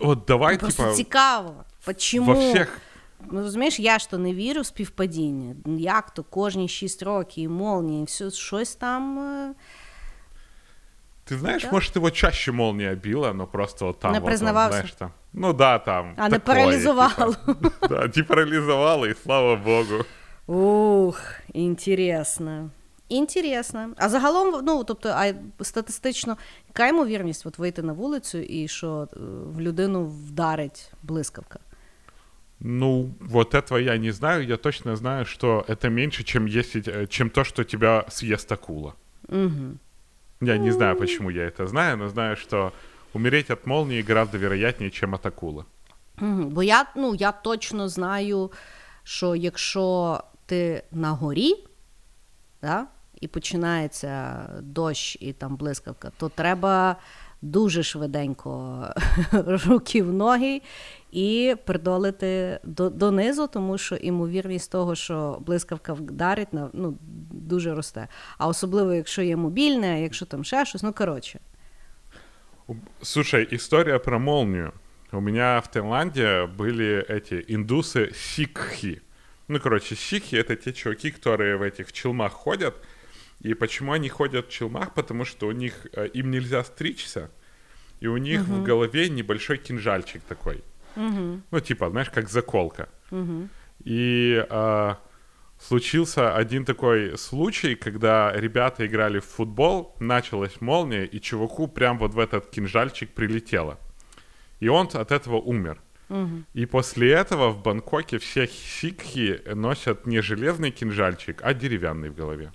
Вот давай, Просто типа, цікаво. Почему? во всех Ну, розумієш, я ж то не вірю в співпадіння. Як то кожні 6 років і молнії, і все, щось там. е, Ты знаешь, Да. может, его чаще молния била, но просто вот там... Не вот он, признавался? знаешь, там... Ну да, там... А не такое, паралізувало. типа. [laughs] Да, не парализовало, и слава богу. Ух, інтересно. Інтересно. А загалом, ну тобто, а статистично, яка ймовірність от вийти на вулицю і що е, в людину вдарить блискавка? Ну, вот этого я не знаю. Я точно знаю, что это меньше, чем, если, э, чем то, что тебя съест акула. Угу. Я не знаю, почему я это знаю, но знаю, что умереть от молнии гораздо вероятнее, чем от акулы. Угу. Бо я, ну, я точно знаю, що якщо ти на горі, да, і починається дощ і там блискавка, то треба дуже швиденько [laughs] руки в ноги і придолити до, донизу, тому що імовірність того, що блискавка вдарить, на- ну, дуже росте. А особливо, якщо є мобільне, якщо там ще щось, ну коротше. У- Слушай, история про молнию. У меня в Таиланде были эти индусы сикхи. Ну, короче, сикхи — это те чуваки, которые в этих челмах ходят. И почему они ходят в челмах? Потому что у них, э, им нельзя стричься, и у них в голове небольшой кинжальчик такой. Ну, типа, знаешь, как заколка. И а, случился один такой случай, когда ребята играли в футбол, началась молния, и чуваку прям вот в этот кинжальчик прилетело. И он от этого умер. И после этого в Бангкоке все сикхи носят не железный кинжальчик, а деревянный в голове.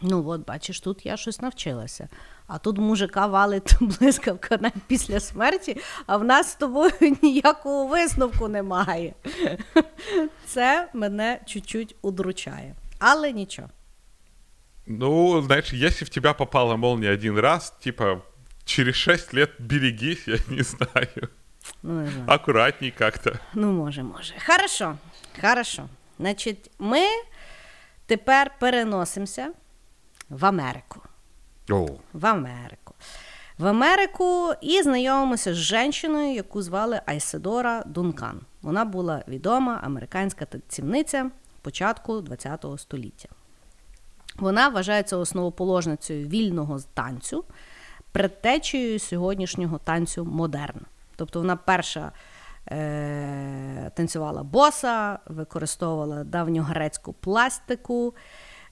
Ну, от бачиш, тут я щось навчилася. А тут мужика валить [laughs] блискавка навіть після смерті, а в нас з тобою [laughs] ніякого висновку немає. [laughs] Це мене чуть-чуть удручає. Але нічого. Ну, знаешь, если в тебя попала молния один раз, типа, через 6 лет берегись, я не знаю. Ну, не знаю. Аккуратней как-то. Ну, може, може. Хорошо. Хорошо. Значить, ми тепер переносимося в Америку. О, в Америку. В Америку і знайомимося з жінкою, яку звали Айседора Дункан. Вона була відома американська танцівниця початку ХХ століття. Вона вважається основоположницею вільного танцю, предтечею сьогоднішнього танцю модерн. Тобто вона перша е- танцювала боса, використовувала давньогрецьку пластику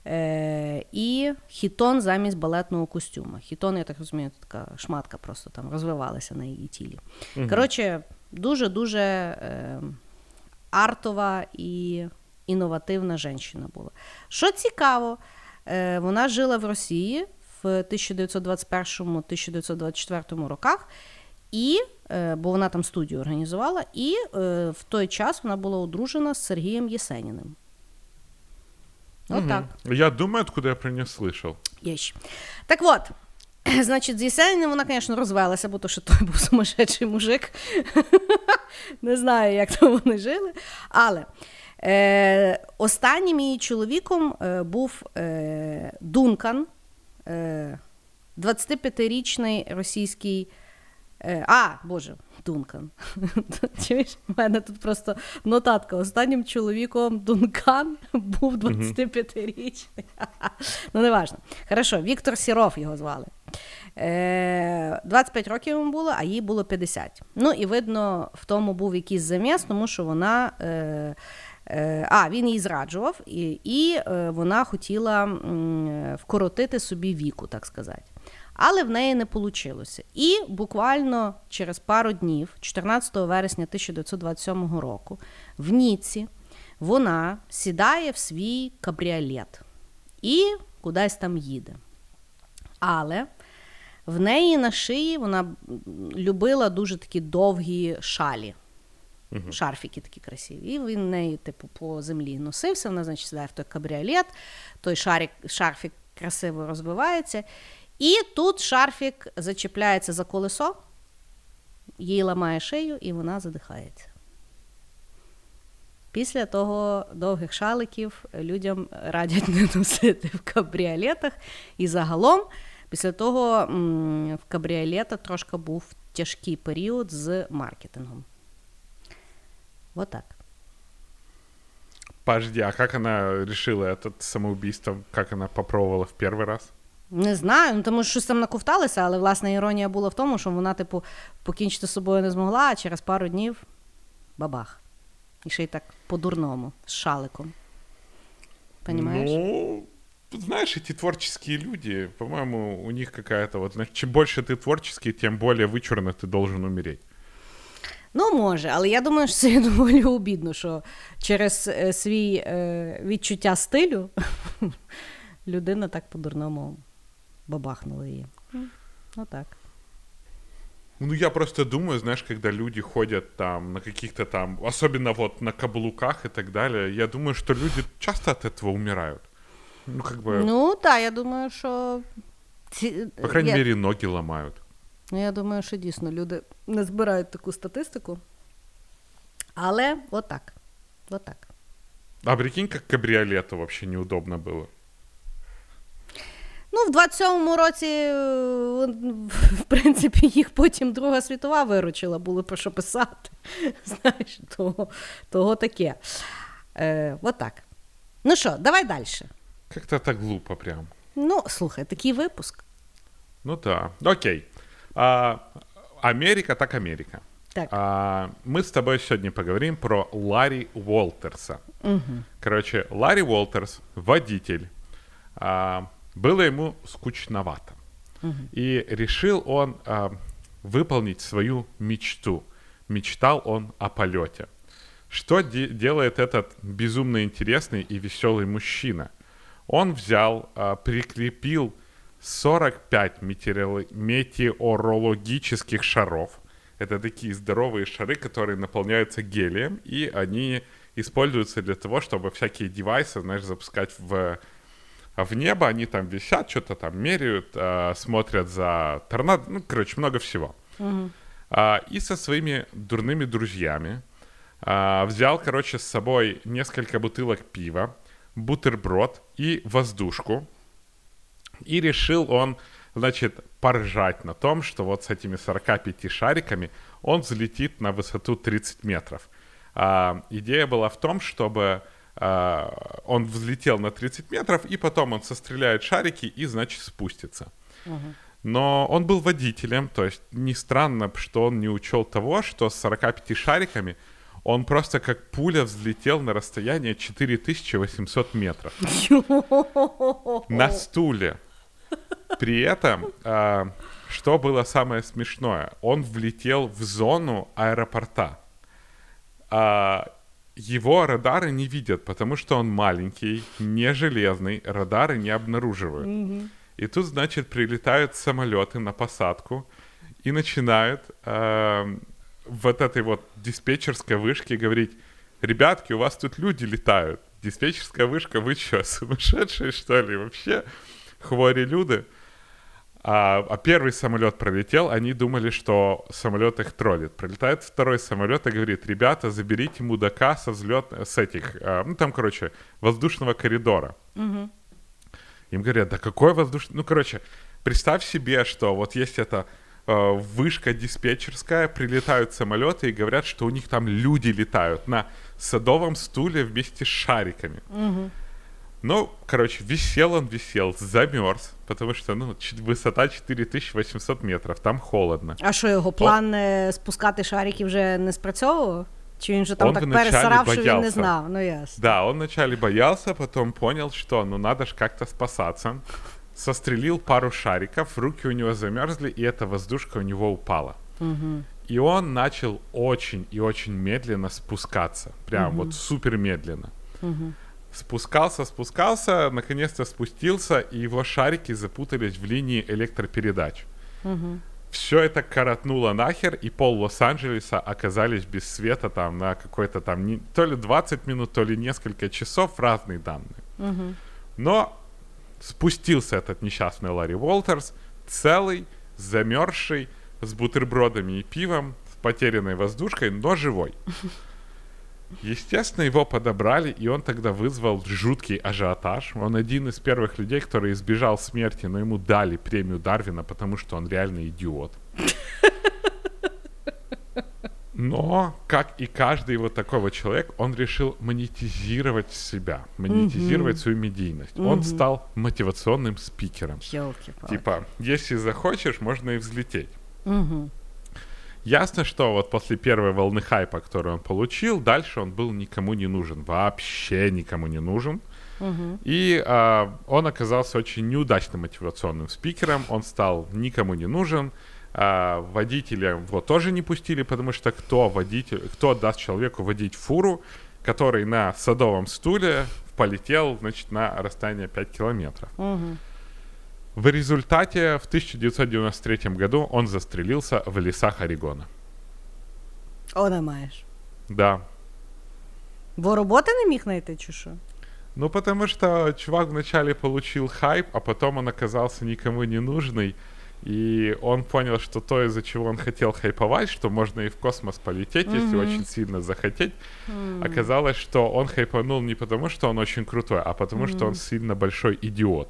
е- і хітон замість балетного костюма. Хітон, я так розумію, така шматка просто там розвивалася на її тілі. Коротше, дуже-дуже е- артова і інновативна жінка була. Що цікаво, е, вона жила в Росії в 1921-1924 роках, і, е, бо вона там студію організувала, і е, в той час вона була одружена з Сергієм Єсеніним. Отак. Я думаю, откуда я про нее слышал. Є. Так от, [clears throat] значить, з Єсеніним вона, звісно, розвелася, бо то, що той був [laughs] сумасшедший мужик. [laughs] Не знаю, як там вони жили. Але е, останнім її чоловіком е, був е, Дункан, е, 25-річний російський. Е, а, Боже, Дункан. [laughs] Чуєш, у мене тут просто нотатка. Останнім чоловіком Дункан був 25-річний. [laughs] ну, не важно. Хорошо, Віктор Сіров його звали. Е, 25 років йому було, а їй було 50. Ну і видно, в тому був якийсь заміс, тому що вона. Е, е, а, він її зраджував, і і е, вона хотіла вкоротити собі віку, так сказати. Але в неї не вийшло. І буквально через пару днів, 14 вересня 1927 року, в Ніці вона сідає в свій кабріолет і кудись там їде. Але в неї на шиї вона любила дуже такі довгі шалі. Uh-huh. Шарфіки такі красиві. І він неї, типу, по землі носився. Вона, значить, сідає в той кабріолет, той шарик, шарфік красиво розбивається. І тут шарфік зачіпляється за колесо, їй ламає шию, і вона задихається. Після того довгих шаликів людям радять [laughs] не носити в кабріолетах. І загалом, після того в кабріолета трошки був тяжкий період з маркетингом. Вот так. Подожди, а как она решила это самоубийство? Как она попробовала в первый раз? Не знаю, ну тому що щось там наковталися, але власне іронія була в тому, що вона, типу, покінчити з собою не змогла, а через пару днів бабах. І ще й так по-дурному, з шаликом. Понимаешь? Ну, знаешь, эти творческие люди, по-моему, у них какая-то вот... Чем больше ты творческий, тем более вычурно ты должен умереть. Ну, може, але я думаю, що це доволі обідно, що через е, свій е, відчуття стилю [laughs] людина так по-дурному бабахнула її. Ну так. Ну, я просто думаю, знаешь, когда люди ходят там на каких-то там, особенно вот на каблуках и так далее, я думаю, что люди часто от этого умирают. Ну, как бы... Ну, так, я думаю, що... Ці... По крайней я... мере, ноги ломают. Ну, я думаю, що дійсно люди не збирають таку статистику. Але отак. Отак. А прикинь, как кабриолету вообще неудобно было. Ну, в 27-му році, е, в принципі, їх потім Друга світова виручила, було про що писати. [laughs] Знаєш, того, того таке. Е, От так. Ну що, давай далі. Как-то так глупо прям. Ну, слухай, такий випуск. Ну да. Окей. А, Америка так Америка. Так. А, мы с тобой сегодня поговорим про Ларри Уолтерса. Угу. Короче, Ларри Уолтерс, водитель, а, было ему скучновато. Угу. И решил он а, выполнить свою мечту. Мечтал он о полете. Что де- делает этот безумно интересный и веселый мужчина? Он взял, а, прикрепил 45 метеороло- метеорологических шаров. Это такие здоровые шары, которые наполняются гелием, и они используются для того, чтобы всякие девайсы, знаешь, запускать в, в небо. Они там висят, что-то там меряют, а, смотрят за торнадо, ну, короче, много всего. А, и со своими дурными друзьями а, взял, короче, с собой несколько бутылок пива, бутерброд и воздушку. И решил он, значит, поржать на том, что вот с этими 45 шариками он взлетит на высоту 30 метров. А, идея была в том, чтобы а, он взлетел на 30 метров, и потом он состреляет шарики и, значит, спустится. Но он был водителем, то есть не странно, что он не учел того, что с 45 шариками он просто как пуля взлетел на расстояние 4800 метров. [laughs] На стуле. При этом, а, что было самое смешное, он влетел в зону аэропорта. А, его радары не видят, потому что он маленький, не железный, радары не обнаруживают. И тут, значит, прилетают самолеты на посадку и начинают э, вот этой вот диспетчерской вышке говорить, ребятки, у вас тут люди летают. Диспетчерская вышка, вы что, [laughs] сумасшедшие, что ли, вообще? Хвори люди. А, а первый самолет пролетел, они думали, что самолет их троллит. Прилетает второй самолет и говорит, ребята, заберите мудака со взлет, с этих, а, ну там, короче, воздушного коридора. Им говорят, да какой воздушный... Ну, короче, представь себе, что вот есть эта э, вышка диспетчерская, прилетают самолеты и говорят, что у них там люди летают на садовом стуле вместе с шариками. Ну, короче, висел он, висел, замерз, потому что, ну, высота 4800 метров, там холодно. А що його план е, спускати шарики вже не спрацьовував? Чи він вже там Он так пересарав, що він не знав? Ну ясно. Да, он вначале боялся, потом понял, что ну надо же как-то спасаться. Сострелил пару шариков, руки у него замерзли, и эта воздушка у него упала. И он начал очень и очень медленно спускаться. Прям вот супер медленно. Спускался, спускался, наконец-то спустился, и его шарики запутались в линии электропередач. Все это коротнуло нахер, и пол Лос-Анджелеса оказались без света там на какой-то там не- то ли 20 минут, то ли несколько часов, разные данные. Но спустился этот несчастный Ларри Уолтерс, целый, замерзший, с бутербродами и пивом, с потерянной воздушкой, но живой. [laughs] Естественно, его подобрали, и он тогда вызвал жуткий ажиотаж. Он один из первых людей, который избежал смерти, но ему дали премию Дарвина, потому что он реально идиот. Но, как и каждый вот такого человек, он решил монетизировать себя, монетизировать свою медийность. Он стал мотивационным спикером. Йолки-палки. Типа, если захочешь, можно и взлететь. Ясно, что вот после первой волны хайпа, которую он получил, дальше он был никому не нужен, вообще никому не нужен. И а, он оказался очень неудачным мотивационным спикером, он стал никому не нужен, а, водителя его тоже не пустили, потому что кто водитель, кто даст человеку водить фуру, который на садовом стуле полетел, значит, на расстояние 5 километров. В результате в 1993 году он застрелился в лесах Орегона. О, не маєш. Да. Бо роботи не міг знайти, чи що? Ну, потому что чувак вначале получил хайп, а потом он оказался никому не нужный. И он понял, что то, из-за чего он хотел хайповать, что можно и в космос полететь, если очень сильно захотеть, оказалось, что он хайпанул не потому, что он очень крутой, а потому, что он сильно большой идиот.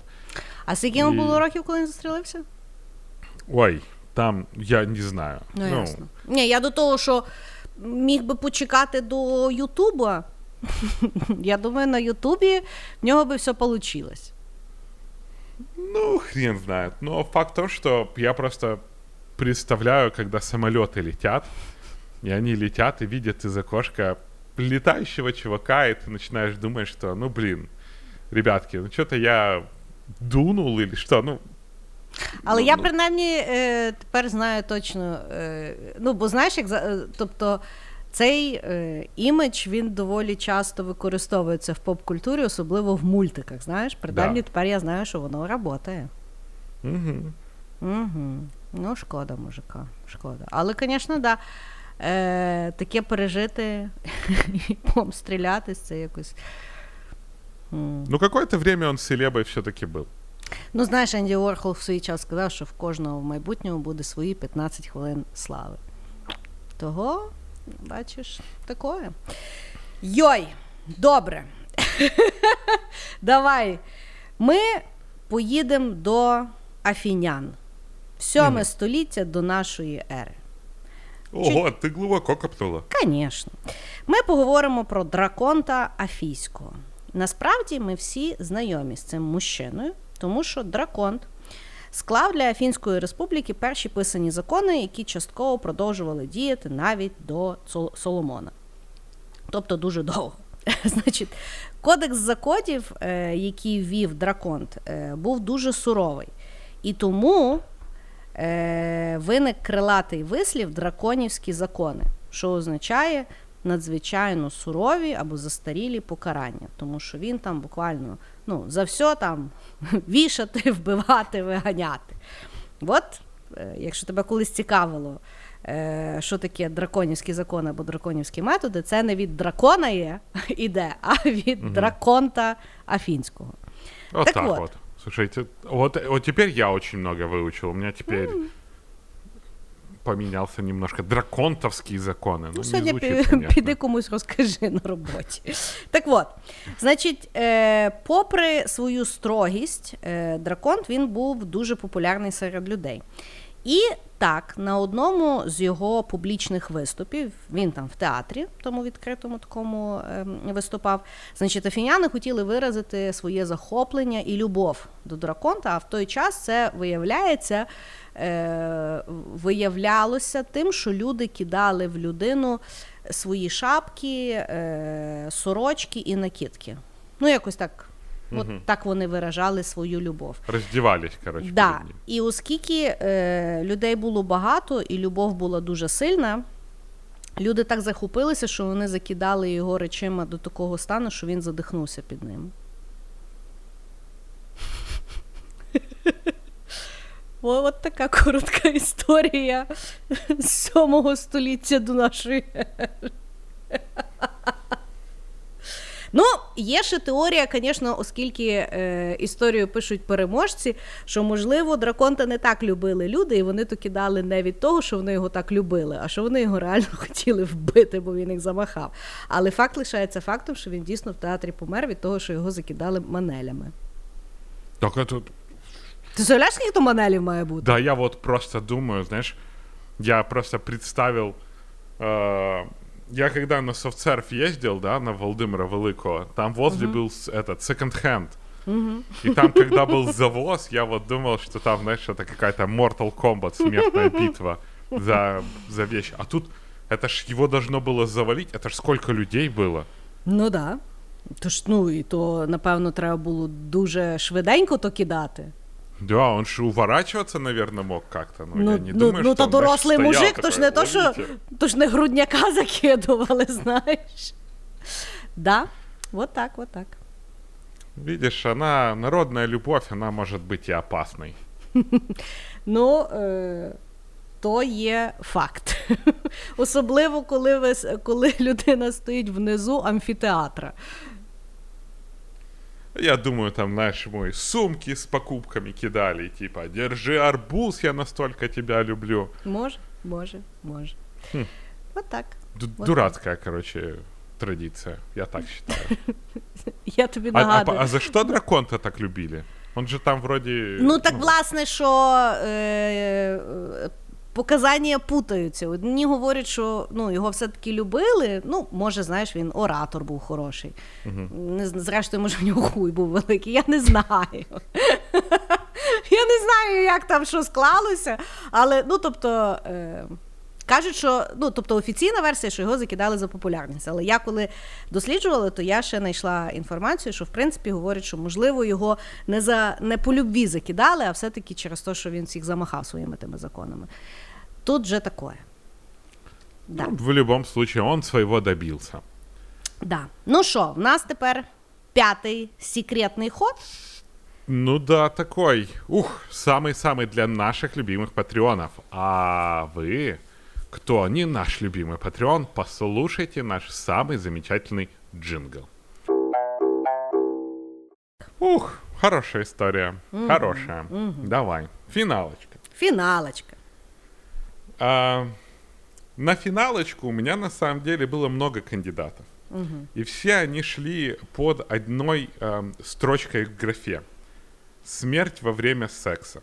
А скільки йому І- було років, коли він застрілився? Ой, там, я не знаю. Ну, ясно. Ні, я до того, що міг би почекати до Ютуба. [laughs] Я думаю, на Ютубі в нього би все вийшло. Ну, хрен знает. Но факт в том, что я просто представляю, когда самолеты летят, и они летят и видят из окошка летающего чувака, и ты начинаешь думать, что, ну, блин, ребятки, ну, что-то я дунул или что, ну, Але Ну, я ну. принаймні е, тепер знаю точно. Е, ну, бо знаєш, як е, тобто цей е, імідж він доволі часто використовується в поп-культурі, особливо в мультиках. Знаєш, принаймні Да. тепер я знаю, що воно працює. мгм. Угу. Ну, шкода, мужика, шкода. Але, звісно, да. Е, таке пережити [laughs] і помстрілятись, це якось. Ну, какое-то время он селебой все-таки был. Ну, знаєш, Енді Орхол в свій час сказав, що в кожного в майбутньому буде свої 15 хвилин слави. Того, бачиш, такое. Йой, добре. [laughs] Давай. Ми поїдемо до Афінян. Сьоме Мгм. століття до нашої ери. Ого, ты глубоко копнула. Звісно. Ми поговоримо про драконта Афійського. Насправді ми всі знайомі з цим мужчиною, тому що драконт склав для Афінської республіки перші писані закони, які частково продовжували діяти навіть до Соломона. Тобто дуже довго. [laughs] Значить, кодекс законів, е, який ввів драконт, е, був дуже суровий. І тому е, виник крилатий вислів драконівські закони, що означає надзвичайно сурові або застарілі покарання, тому що він там буквально ну, за все там [laughs] вішати, вбивати, виганяти. От, е, якщо тебе колись цікавило, е, що таке драконівські закони або драконівські методи, це не від дракона є, [laughs] іде, а від драконта афінського. Вот Так так, вот. вот. Слушайте, вот, вот теперь я очень много выучил. У меня теперь поменялся немножко драконтовські закони. Ну, Ну, сьогодні звучит, піди комусь розкажи на роботі. Так от, значить, е, попри свою строгість, е, драконт він був дуже популярний серед людей. І так, на одному з його публічних виступів, він там в театрі, тому відкритому такому ем, виступав. Значить, афіняни хотіли виразити своє захоплення і любов до драконта. А в той час це виявляється, е, виявлялося тим, що люди кидали в людину свої шапки, е, сорочки і накидки. Ну, якось так. От так вони виражали свою любов. Роздівались, коротше. Да. І оскільки е, людей було багато і любов була дуже сильна, люди так захопилися, що вони закидали його речима до такого стану, що він задихнувся під ним. О, от така коротка історія з 7 століття до нашої. ери. Ну, є ще теорія, звісно, оскільки е, історію пишуть переможці, що можливо драконта не так любили люди, і вони то кидали не від того, що вони його так любили, а що вони його реально [laughs] хотіли вбити, бо він їх замахав. Але факт лишається фактом, що він дійсно в театрі помер від того, що його закидали манелями. Так это... Ти уявляєш, скільки то манелів має бути? Да, я вот просто думаю, знаешь, я просто представил... э, я когда на софтсерф ездил, да, на Володимира Великого, там возле был с- этот секонд-хенд. И там, когда был завоз, я вот думал, что там, знаешь, это какая-то Mortal Kombat, смертная битва за, за вещь. А тут это ж его должно было завалить, это ж сколько людей было. Ну. Да. Тож, ну, і то, напевно, треба було дуже швиденько то кидати. Да, он же уворачиваться, наверное, мог как-то. Ну, Ну, я не ну, думаю, ну что знаешь, дорослий мужик, то ж не то, що то ж не грудняка [laughs] закидували, знаєш. Да, вот так, вот так. Видишь, она, народная любовь, она может быть и опасной. [laughs] Ну, е, то є факт. [laughs] Особливо, коли, ви, коли людина стоїть внизу амфітеатра. Я думаю, там, знаешь, мой сумки с покупками кидали, типа, держи арбуз, я настолько тебя люблю. Може, може, може. От так. Ду- Вот Дурацкая, короче, традиция, я так считаю. [laughs] Я тобі А, а, а за что дракон-то так любили? Он же там вроде... Ну так власне, що е, показання путаються. Одні говорять, що ну, його все-таки любили. Ну, може, знаєш, він оратор був хороший. Не, зрештою, може, в нього хуй був великий. Я не знаю. Я не знаю, як там що склалося. Але ну, тобто. Е, Кажуть, що ну тобто офіційна версія, що його закидали за популярність. Але я коли досліджувала, то я ще знайшла інформацію, що в принципі говорять, що можливо його не за не по любві закидали, а все-таки через те, що він всіх замахав своїми тими законами. Тут же таке. Да. Ну, в любом случае, он своего добился. Да. Ну що, в нас тепер п'ятий секретний ход. Ну да, такой. Ух, самый-самый для наших любимых патреонов. А вы, кто не наш любимый патреон, послушайте наш самый замечательный джингл. Ух, хорошая история. Хорошая. Давай. Финалочка. Фіналочка. А, на финалочку у меня на самом деле было много кандидатов. И все они шли под одной эм, строчкой в графе. Смерть во время секса.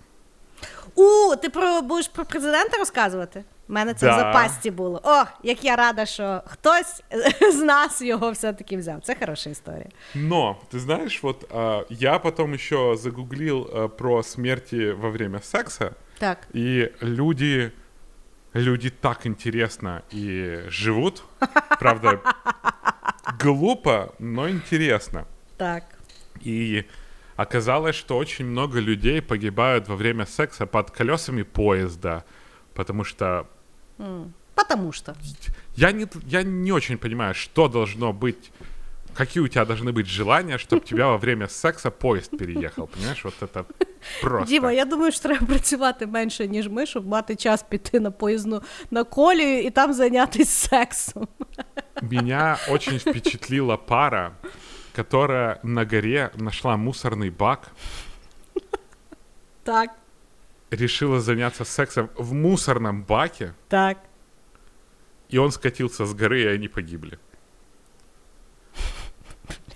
У, ти про будеш про президента розказувати? У мене це Да. в запасці було. О, як я рада, що хтось з нас його все-таки взяв. Це хороша історія. Но, ты знаешь, вот а, я потом еще загуглил а, про смерти во время секса, Так. и люди, люди так интересно и живут. Правда, глупо, но интересно. Так. И оказалось, что очень много людей погибают во время секса под колесами поезда, потому что Потому что. я не, я не очень понимаю, что должно быть, какие у тебя должны быть желания, чтобы тебя во время секса поезд переехал, понимаешь? Вот это просто. Діма, я думаю, що треба [laughs] працювати менше, ніж ми, щоб мати час піти на поїзну на колію і там зайнятися [laughs] сексом. Меня очень впечатлила пара, которая на горе нашла мусорный бак, Так, решила заняться сексом в мусорном баке, так. и он скатился с горы, и они погибли.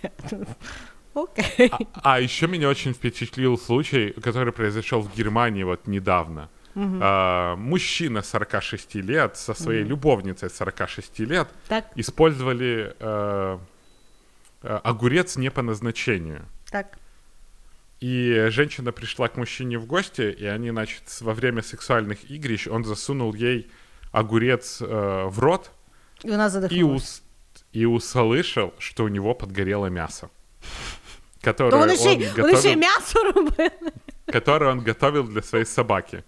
[laughs] Окей. А еще меня очень впечатлил случай, который произошел в Германии вот недавно. а, мужчина 46 лет со своей любовницей 46 лет Так. использовали э, э, огурец не по назначению. Так. И женщина пришла к мужчине в гости, и они, значит, во время сексуальных игрищ он засунул ей огурец э, в рот І вона и, задихнулася. ус- и услышал, что у него подгорело мясо. Которое, он й- вони ще й готовил, м'ясо робили. которое он готовил для своей собаки.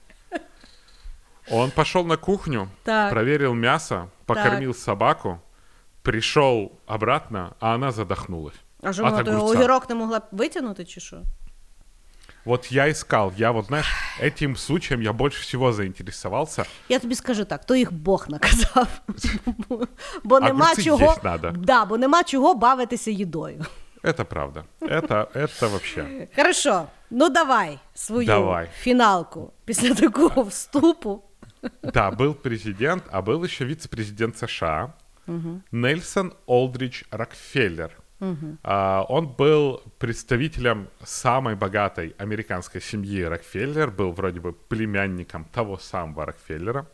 Он пошел на кухню, Так. проверил мясо, покормил собаку, пришел обратно, а она задохнулась. А що вона огурца. огірок не могла б витягнути, чи що? Вот я искал, я вот, знаешь, этим случаем я больше всего заинтересовался. Я тобі скажу так, то їх Бог наказав. Бо нема Огурці чого. їсть надо. Да, бо нема чого бавитися їдою. Это правда. Это, это вообще. Хорошо, ну давай свою Давай. фіналку після такого вступу. Да, был президент, а был еще вице-президент США Нельсон Олдрич Рокфеллер. А, он был представителем самой богатой американской семьи Рокфеллер, был вроде бы племянником того самого Рокфеллера.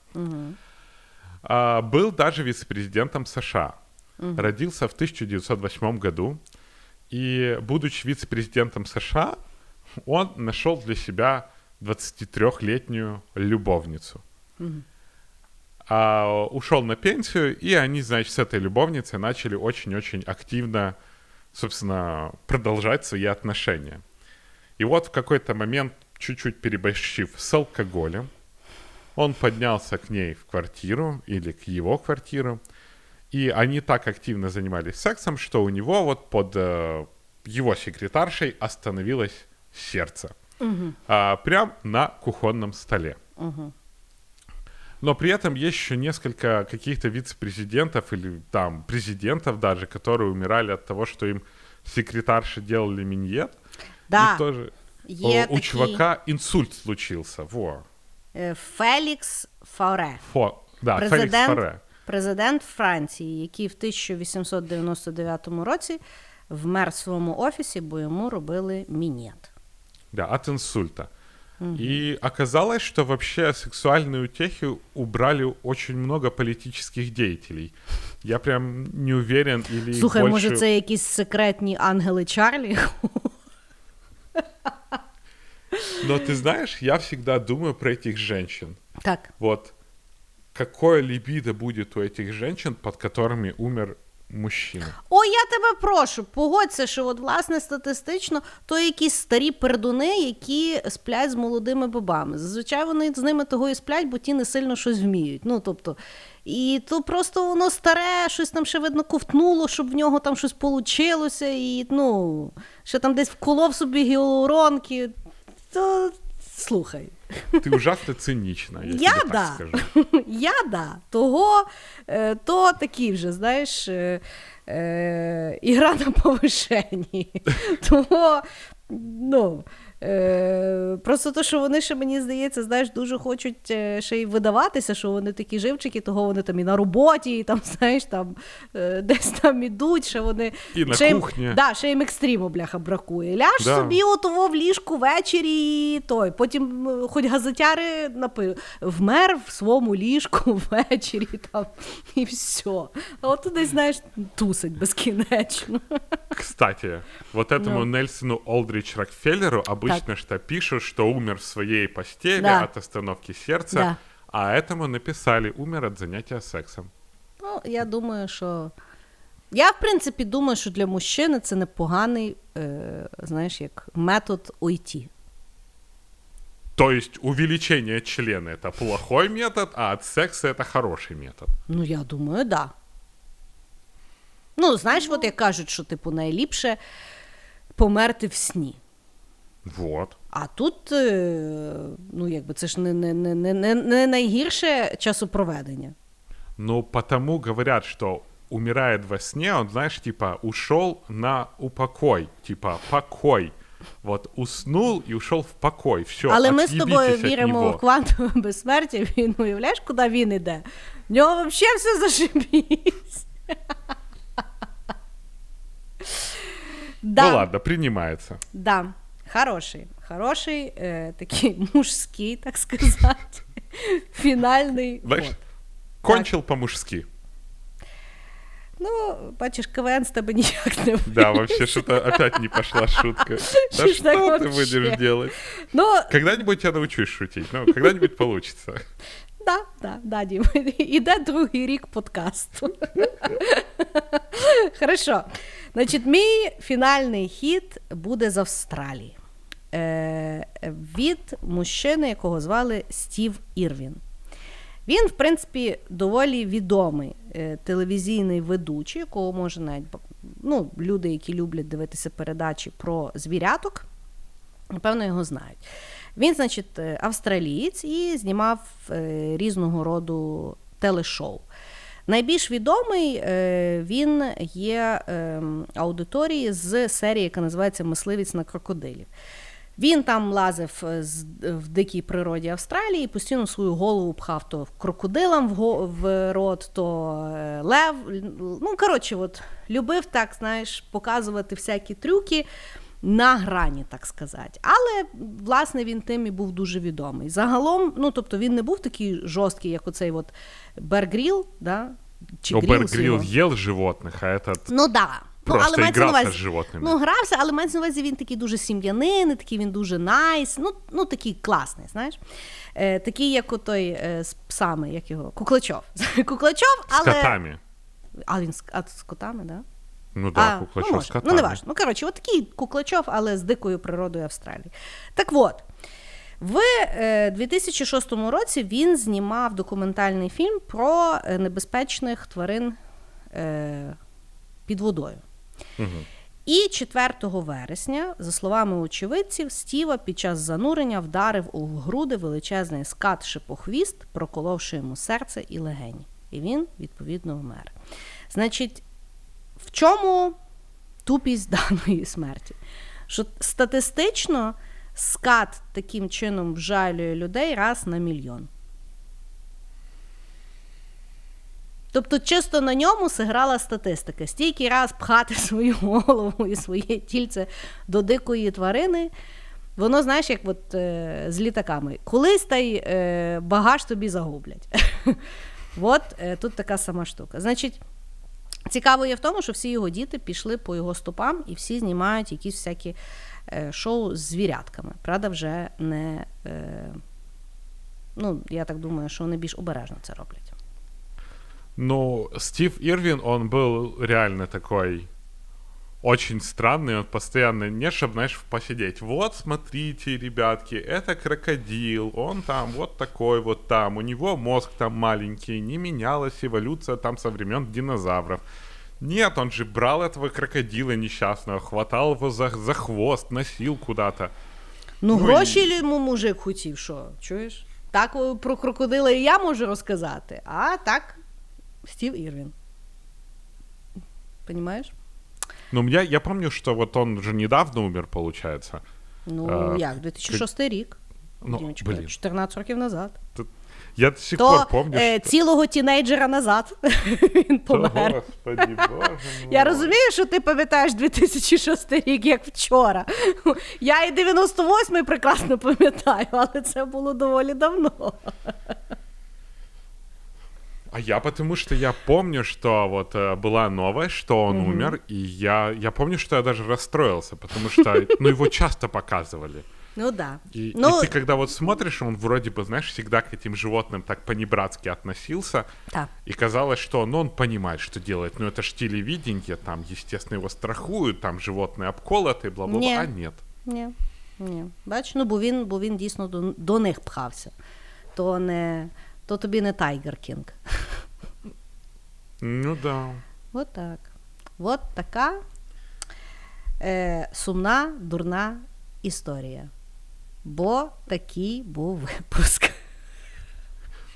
А, был даже вице-президентом США. Родился в 1908 году. И, будучи вице-президентом США, он нашел для себя 23-летнюю любовницу. А, ушел на пенсию, и они, значит, с этой любовницей начали очень-очень активно, собственно, продолжать свои отношения. И вот в какой-то момент, чуть-чуть переборщив с алкоголем, он поднялся к ней в квартиру или к его квартиру, и они так активно занимались сексом, что у него вот под э, его секретаршей остановилось сердце. А, прям на кухонном столе Но при этом есть еще несколько каких-то вице-президентов или там президентов даже, которые умирали от того, что им секретарши делали миньет. Да. И тоже Є о, у такі. чувака инсульт случился. Во. Е, Фелікс Фауре. Фо. Да, Феликс Президент, Форе. президент Франції, який в 1899 році вмер в своєму офісі, бо йому робили мінет. Да, от инсульта. И оказалось, что вообще сексуальные утехи убрали очень много политических деятелей. Я прям не уверен или их Слухай, больше... може, це якісь секретні ангели Чарлі? Но ты знаешь, я всегда думаю про этих женщин. Так. Вот какое либидо будет у этих женщин, под которыми умер мужчина. О, я тебе прошу, погодься, що от власне статистично то якісь старі пердуни, які сплять з молодими бабами. Зазвичай вони з ними того і сплять, бо ті не сильно щось вміють. Ну тобто, і то просто воно старе, щось там ще видно ковтнуло, щоб в нього там щось получилося, і ну ще там десь вколов собі гіалуронки. То слухай. Ты ужасно цинічна. я, Я тобі да. так скажу. [laughs] Я да. Того, е, то такі вже, знаєш, е, е, ігра на повишенні. [laughs] Того, ну. Е, просто то, що вони ще, мені здається, знаєш, дуже хочуть е, ще й видаватися, що вони такі живчики, того вони там і на роботі, і там, [laughs] знаєш, там е, десь там ідуть, що вони. І на ще їм- кухні. Да, ще їм екстриму, бляха, бракує. Ляж Да. собі отого в ліжку ввечері, і той. Потім хоч газетяри напи... вмер в своєму ліжку [laughs] ввечері там, і все. А от десь, знаєш, тусить безкінечно. [laughs] Кстати, вот этому Ну. Нельсону Олдрич Рокфеллеру обычно что пишут, что умер в своей постели Да. от остановки сердца, Да. а этому написали умер от занятия сексом. Ну, я думаю, що. Я, в принципі, думаю, що для мужчини це непоганий, е, знаєш, як метод уйти. То есть увеличение члена это плохой метод, а от секса это хороший метод. Ну, я думаю, да. Ну, знаєш, от як кажуть, що, типу, найліпше померти в сні. Вот. А тут, е, ну, якби це ж не, не, не, не, не- найгірше часопроведення. Ну, потому говорят, что умирает во сне, он, знаешь, типа, ушел на упокой, типа, покой. Вот уснул и ушел в покой. Все, Але ми з тобою віримо в квантове безсмертя. Він уявляєш, куди він іде? В нього взагалі все зашибісь. Ну ладно, принимается. да, хороший, хороший, е, такий [laughs] мужський, так сказати, фінальний ход. кончил по-мужски. Ну, бачиш, КВН з тебе ніяк не Да, вообще что-то опять не пошла шутка. [laughs] Да Что ты будешь делать? Ну, Когда-нибудь я научусь шутить, ну, когда-нибудь получится. [laughs] да, да, да, Дім. Іде другий рік подкасту. Хорошо. Значить, мій фінальний хід буде з Австралії. Е, від мужчини, якого звали Стів Ірвін. Він, в принципі, доволі відомий е, телевізійний ведучий, якого може навіть ну, люди, які люблять дивитися передачі про звіряток, напевно, його знають. Він, значить, е, австралієць і знімав е, різного роду телешоу. Найбільш відомий е, він є е, аудиторії з серії, яка називається Мисливець на крокодилів. Він там лазив е, в дикій природі Австралії, постійно свою голову пхав то крокодилам в, рот, то лев. Ну, коротше, от, любив так, знаєш, показувати всякі трюки на грані, так сказати. Але, власне, він тим і був дуже відомий. Загалом, ну, тобто він не був такий жорсткий, як оцей от Бергріл, да? чи Но Грілс Бер Грилл його. ел животных, а этот Ну да. Ну, просто мається на игрался увазі- с животными. Ну, грався, але мається на увазі він такий дуже сім'янин, такий він дуже найс, ну, ну такий класний, знаєш. Е, такий, як у той е, з псами, як його, Куклачов. [laughs] Куклачов, с але. котами. А він з, а, з котами, да? Ну да, Куклачев ну, може. котами. Ну, не важно. Ну, коротше, от такий Куклачов, але з дикою природою Австралії. Так от, в е, 2006 році він знімав документальний фільм про е, небезпечних тварин е, під водою. І 4 вересня, за словами очевидців, Стіва під час занурення вдарив у груди величезний скат шипохвіст, проколовши йому серце і легені. І він, відповідно, вмер. Значить, в чому тупість даної смерті? Що статистично скат таким чином вжалює людей раз на мільйон. Тобто, чисто на ньому зіграла статистика. Стільки раз пхати свою голову і своє тільце до дикої тварини. Воно, знаєш, як от, е, з літаками. Колись та й е, багаж тобі загублять. [laughs] От е, тут така сама штука. Значить, цікаво є в тому, що всі його діти пішли по його стопам і всі знімають якісь всякі е, шоу з звірятками. Правда, вже не. Е, ну, я так думаю, що вони більш обережно це роблять. Ну, Стив Ирвин, он был реально такой очень странный, он постоянно, не чтобы, знаешь, посидеть, вот, смотрите, ребятки, это крокодил, он там вот такой вот там, у него мозг там маленький, не менялась эволюция там со времен динозавров. Нет, он же брал этого крокодила несчастного, хватал его за, за хвост, носил куда-то. Ну, Ну, гроші і- йому мужик хотів, що, чуєш? Так о, про крокодила і я можу розказати, а так Стів Ірвін. Понимаєш? Ну, я, я помню, что вот он же недавно умер, получается. Ну, А, як, 2006 рік. Ну, Дімочка, блин. 14 років назад. Я до сих То пор помню, е, что... цілого тінейджера назад [laughs] він помер. Господи, боже мой. Я розумію, що ти пам'ятаєш 2006 рік як вчора. [laughs] Я і 98-й прекрасно пам'ятаю, але це було доволі давно. [laughs] А я потому что я помню, что вот э, была новость, что он умер, и я, я помню, что я даже расстроился, потому что, ну, его часто показывали. Ну да. И, ну, и ты когда вот смотришь, он вроде бы, знаешь, всегда к этим животным так по-небратски относился, так. и казалось, что ну, он понимает, что делать. Ну, это ж телевидение, там, естественно, его страхуют, там животные обколоты, бла-бла-бла. Не. А нет. Ні, ні. Бач, ну бо він, бо він дійсно до, до них пхався. То не То тобі не Tiger King. Ну да. От так. От така е, сумна, дурна історія. Бо такий був випуск.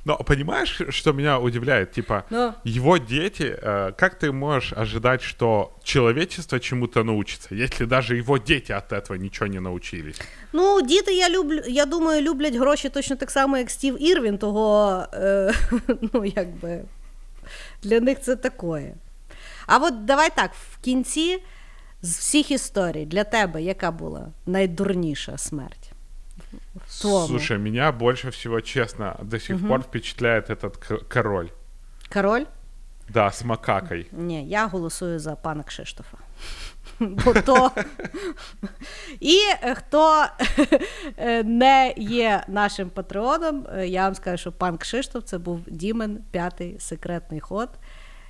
Но понимаешь, что меня удивляет? Типа, Ну. его дети, э, как ты можешь ожидать, что человечество чему-то научится, если даже его дети от этого ничего не научились? Ну, діти, я люблю, я думаю, люблять гроші точно так само, як Стів Ірвін, того, е, [laughs] ну, якби, для них це такое. А от давай так, в кінці з всіх історій для тебе яка була найдурніша смерть? В? Слушай, меня больше всего, честно, до сих пор впечатляет этот король. Король? Да, с макакой. Ні, я голосую за пана Кшиштофа. [laughs] Бо то... І хто е, не є нашим патреоном, е, я вам скажу, що пан Кшиштоф це був Дімен, п'ятий секретний ход,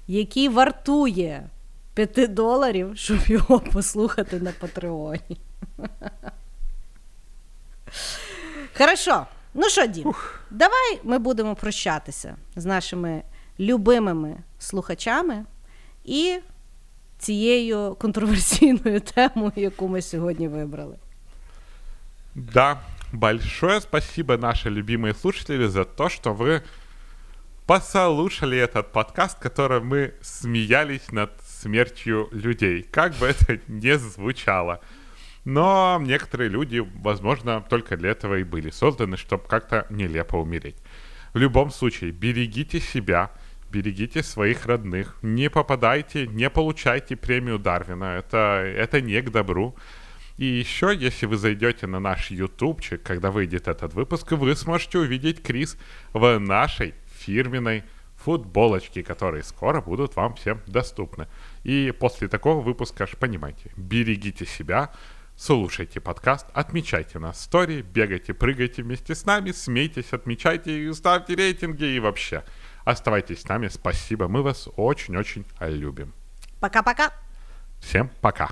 який вартує 5 доларів, щоб його послухати на Патреоні. [laughs] Хорошо. Ну що, Дім, давай ми будемо прощатися з нашими любимими слухачами і цією контроверсійною темою, яку ми сьогодні вибрали. Да, большое спасибо, наши любимые слушатели, за то, что вы послушали этот подкаст, в котором мы смеялись над смертью людей. Как бы это ни звучало. Но некоторые люди, возможно, только для этого и были созданы, чтобы как-то нелепо умереть. В любом случае, берегите себя, берегите своих родных, не попадайте, не получайте премию Дарвина. Это, это не к добру. И еще, если вы зайдете на наш ютубчик, когда выйдет этот выпуск, вы сможете увидеть Крис в нашей фирменной футболочке, которые скоро будут вам всем доступны. И после такого выпуска, ж понимаете, берегите себя, слушайте подкаст, отмечайте нас в стори, бегайте, прыгайте вместе с нами, смейтесь, отмечайте, ставьте рейтинги и вообще. Оставайтесь с нами, спасибо, мы вас очень-очень любим. Пока-пока! Всем пока!